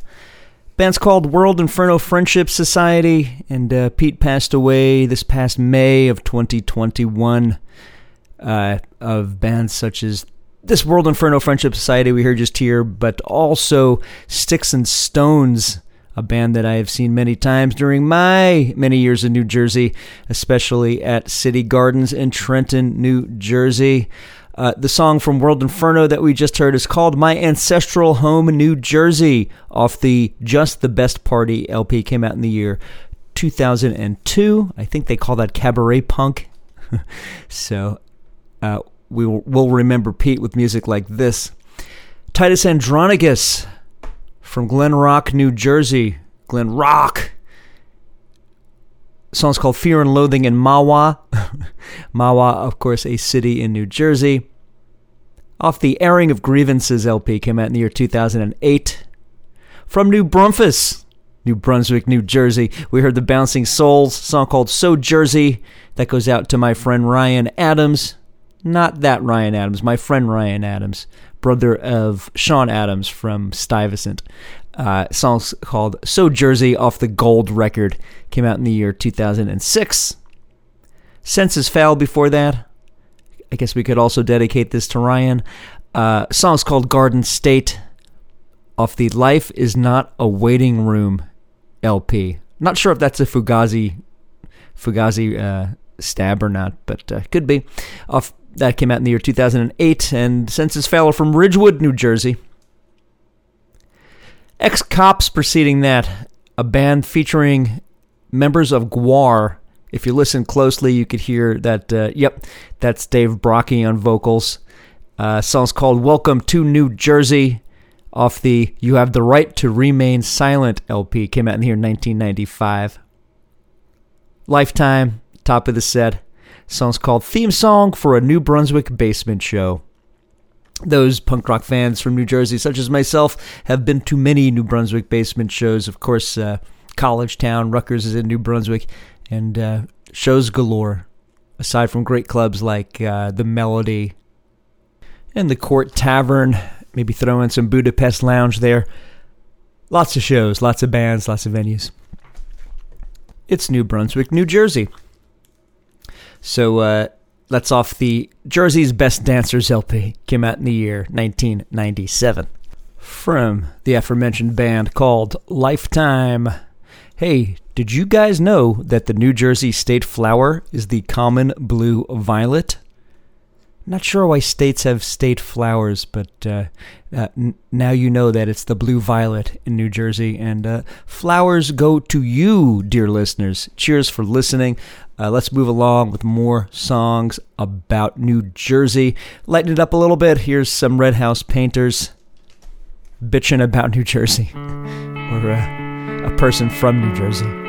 Band's called World Inferno Friendship Society, and uh, Pete passed away this past May of 2021. Uh, of bands such as this World Inferno Friendship Society we heard just here, but also Sticks and Stones, a band that I have seen many times during my many years in New Jersey, especially at City Gardens in Trenton, New Jersey. Uh, the song from World Inferno that we just heard is called My Ancestral Home, New Jersey, off the Just the Best Party LP, came out in the year 2002. I think they call that cabaret punk. so uh, we will we'll remember Pete with music like this. Titus Andronicus from Glen Rock, New Jersey. Glen Rock. The song's called Fear and Loathing in Mahwah. Mahwah, of course, a city in New Jersey. Off the Airing of Grievances LP, came out in the year 2008. From New Brumfus, New Brunswick, New Jersey, we heard the Bouncing Souls song called So Jersey. That goes out to my friend Ryan Adams. Not that Ryan Adams, my friend Ryan Adams, brother of Sean Adams from Stuyvesant. Uh, song's called So Jersey off the Gold record. Came out in the year 2006. Senses Fail before that. I guess we could also dedicate this to Ryan. Uh, song's called Garden State off the Life is Not a Waiting Room LP. Not sure if that's a Fugazi Fugazi uh, stab or not, but uh, could be. Off that came out in the year 2008, and Senses Fail are from Ridgewood, New Jersey. X-Cops preceding that, a band featuring members of Gwar. If you listen closely, you could hear that. Uh, yep, that's Dave Brockie on vocals. Uh, song's called "Welcome to New Jersey," off the You Have the Right to Remain Silent LP. Came out in here in 1995. Lifetime, top of the set. Song's called Theme Song for a New Brunswick Basement Show. Those punk rock fans from New Jersey, such as myself, have been to many New Brunswick basement shows. Of course, uh, College Town, Rutgers is in New Brunswick, and uh, shows galore. Aside from great clubs like uh, the Melody and the Court Tavern, maybe throw in some Budapest Lounge there. Lots of shows, lots of bands, lots of venues. It's New Brunswick, New Jersey. So uh, that's off the Jersey's Best Dancers LP. Came out in the year 1997. From the aforementioned band called Lifetime. Hey, did you guys know that the New Jersey state flower is the common blue violet? Not sure why states have state flowers, but uh, uh, n- now you know that it's the blue violet in New Jersey. And uh, flowers go to you, dear listeners. Cheers for listening. Uh, let's move along with more songs about New Jersey. Lighten it up a little bit. Here's some Red House Painters bitching about New Jersey, or uh, a person from New Jersey.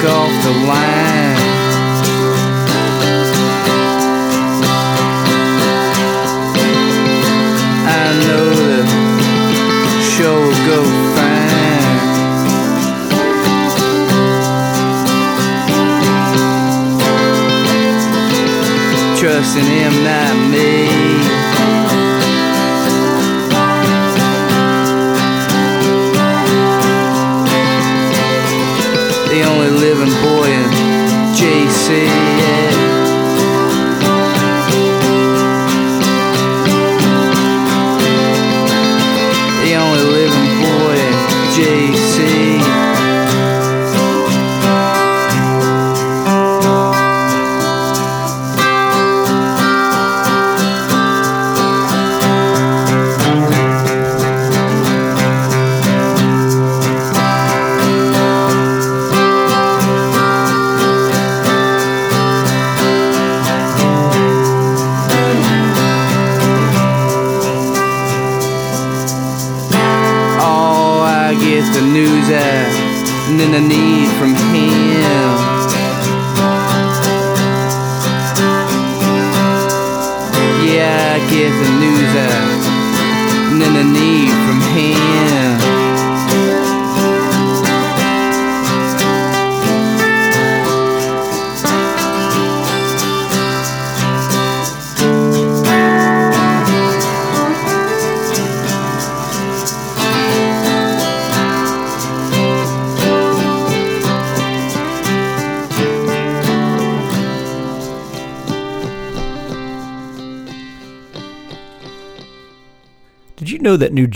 Neck off the line. I know the show will go fine. Trusting him, not me.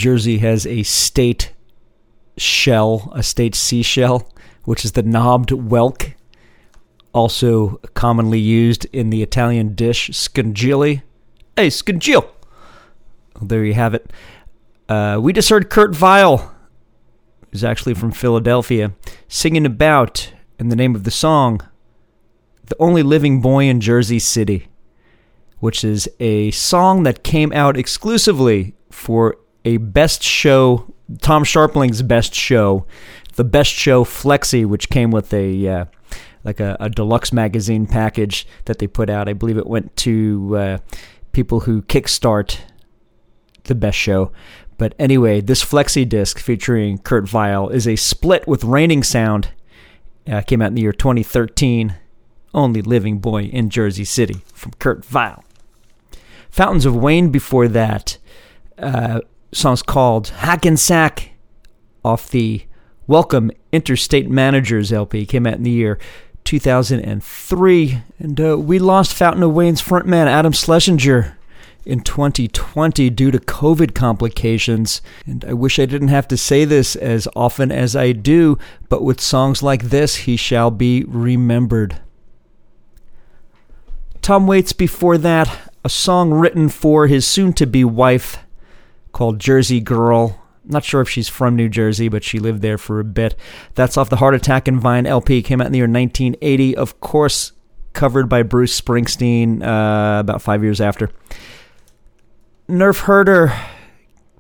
Jersey has a state shell, a state seashell, which is the knobbed whelk, also commonly used in the Italian dish scungilli? Hey, scungil! There you have it. Uh, we just heard Kurt Vile, who's actually from Philadelphia, singing about, in the name of the song, The Only Living Boy in Jersey City which is a song that came out exclusively for a best show, Tom Scharpling's best show, the best show Flexi, which came with a uh, like a, a deluxe magazine package that they put out. I believe it went to uh, people who kickstart the best show. But anyway, this Flexi disc featuring Kurt Vile is a split with Reigning Sound. Uh, came out in the year 2013. only living boy in Jersey City, from Kurt Vile. Fountains of Wayne before that. Uh, song's called Hackensack off the Welcome Interstate Managers LP. Came out in the year 2003. And uh, we lost Fountain of Wayne's frontman Adam Schlesinger in 2020 due to COVID complications. And I wish I didn't have to say this as often as I do, but with songs like this, he shall be remembered. Tom Waits before that, a song written for his soon to be wife called Jersey Girl. Not sure if she's from New Jersey, but she lived there for a bit. That's off the Heart Attack and Vine LP. Came out in the year 1980. Of course, covered by Bruce Springsteen uh, about five years after. Nerf Herder,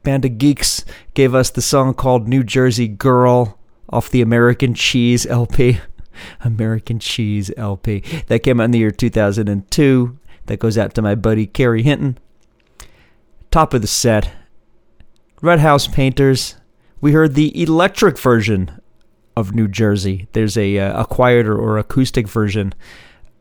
band of geeks, gave us the song called New Jersey Girl off the American Cheese LP. American Cheese LP. That came out in the year 2002. That goes out to my buddy Kerry Hinton. Top of the set. Red House Painters. We heard the electric version of New Jersey. There's a, uh, a quieter or acoustic version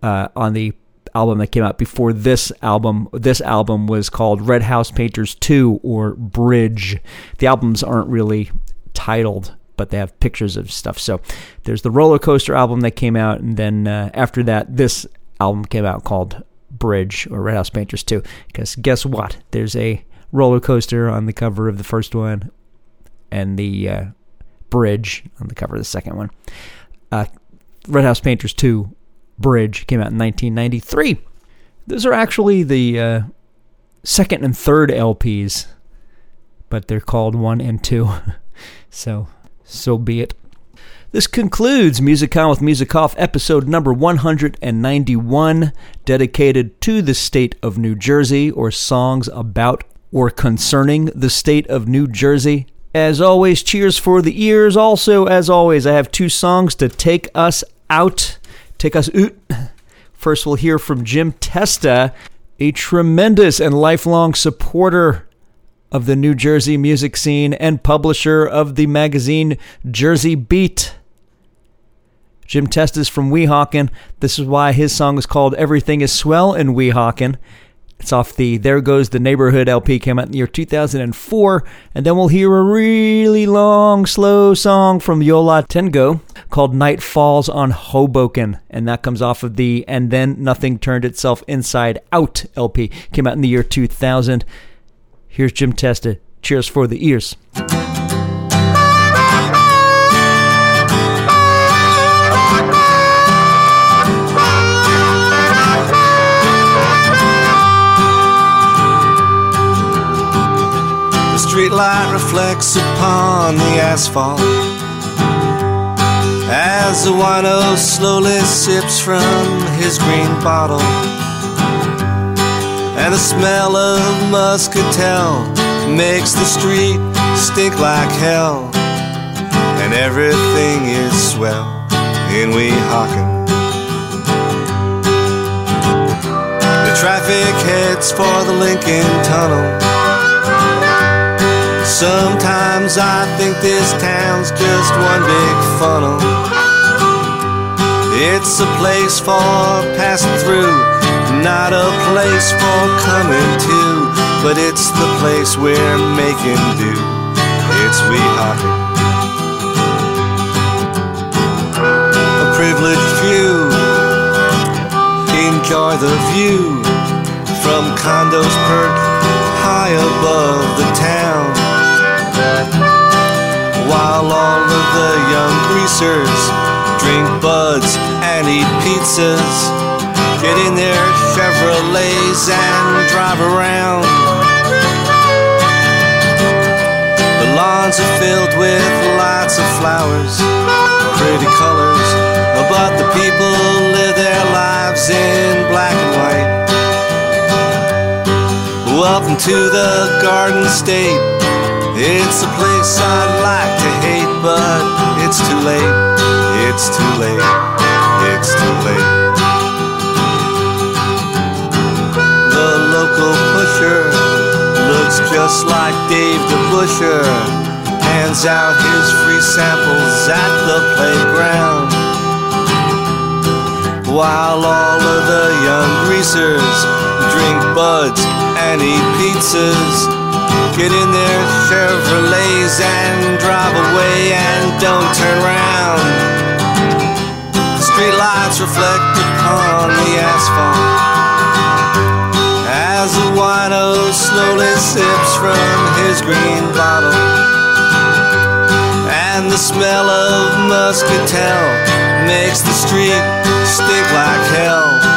uh, on the album that came out before this album. This album was called Red House Painters 2 or Bridge. The albums aren't really titled, but they have pictures of stuff. So there's the Roller Coaster album that came out, and then uh, after that, this album came out called Bridge or Red House Painters 2. Because guess what? There's a roller coaster on the cover of the first one, and the uh, bridge on the cover of the second one. Uh, Red House Painters 2 Bridge came out in 1993. Those are actually the uh, second and third LPs, but they're called one and two. so, so be it. This concludes Music Musicon with Music Off, episode number 191, dedicated to the state of New Jersey or songs about or concerning the state of New Jersey. As always, cheers for the ears. Also, as always, I have two songs to take us out, take us out. First, we'll hear from Jim Testa, a tremendous and lifelong supporter of the New Jersey music scene and publisher of the magazine Jersey Beat. Jim Testa is from Weehawken. This is why his song is called Everything is Swell in Weehawken. It's off the There Goes the Neighborhood LP, came out in the year 2004. And then we'll hear a really long, slow song from Yo La Tengo called Night Falls on Hoboken. And that comes off of the And Then Nothing Turned Itself Inside Out LP, came out in the year 2000. Here's Jim Testa. Cheers for the ears. Streetlight reflects upon the asphalt as the wino slowly sips from his green bottle. And the smell of muscatel makes the street stink like hell. And everything is swell in Weehawken. The traffic heads for the Lincoln Tunnel. Sometimes I think this town's just one big funnel. It's a place for passing through, not a place for coming to, but it's the place we're making do. It's we Weehawken. A privileged few enjoy the view from condos perked high above the town. While all of the young greasers drink buds and eat pizzas, get in their Chevrolets and drive around. The lawns are filled with lots of flowers, pretty colors, but the people live their lives in black and white. Welcome to the Garden State. It's a place I'd like to hate, but it's too late. It's too late. It's too late. The local pusher looks just like Dave the Busher. Hands out his free samples at the playground. while all of the young greasers drink buds and eat pizzas. Get in their Chevrolets and drive away and don't turn around. The street lights reflect upon the asphalt as the wino slowly sips from his green bottle. And the smell of muscatel makes the street stink like hell.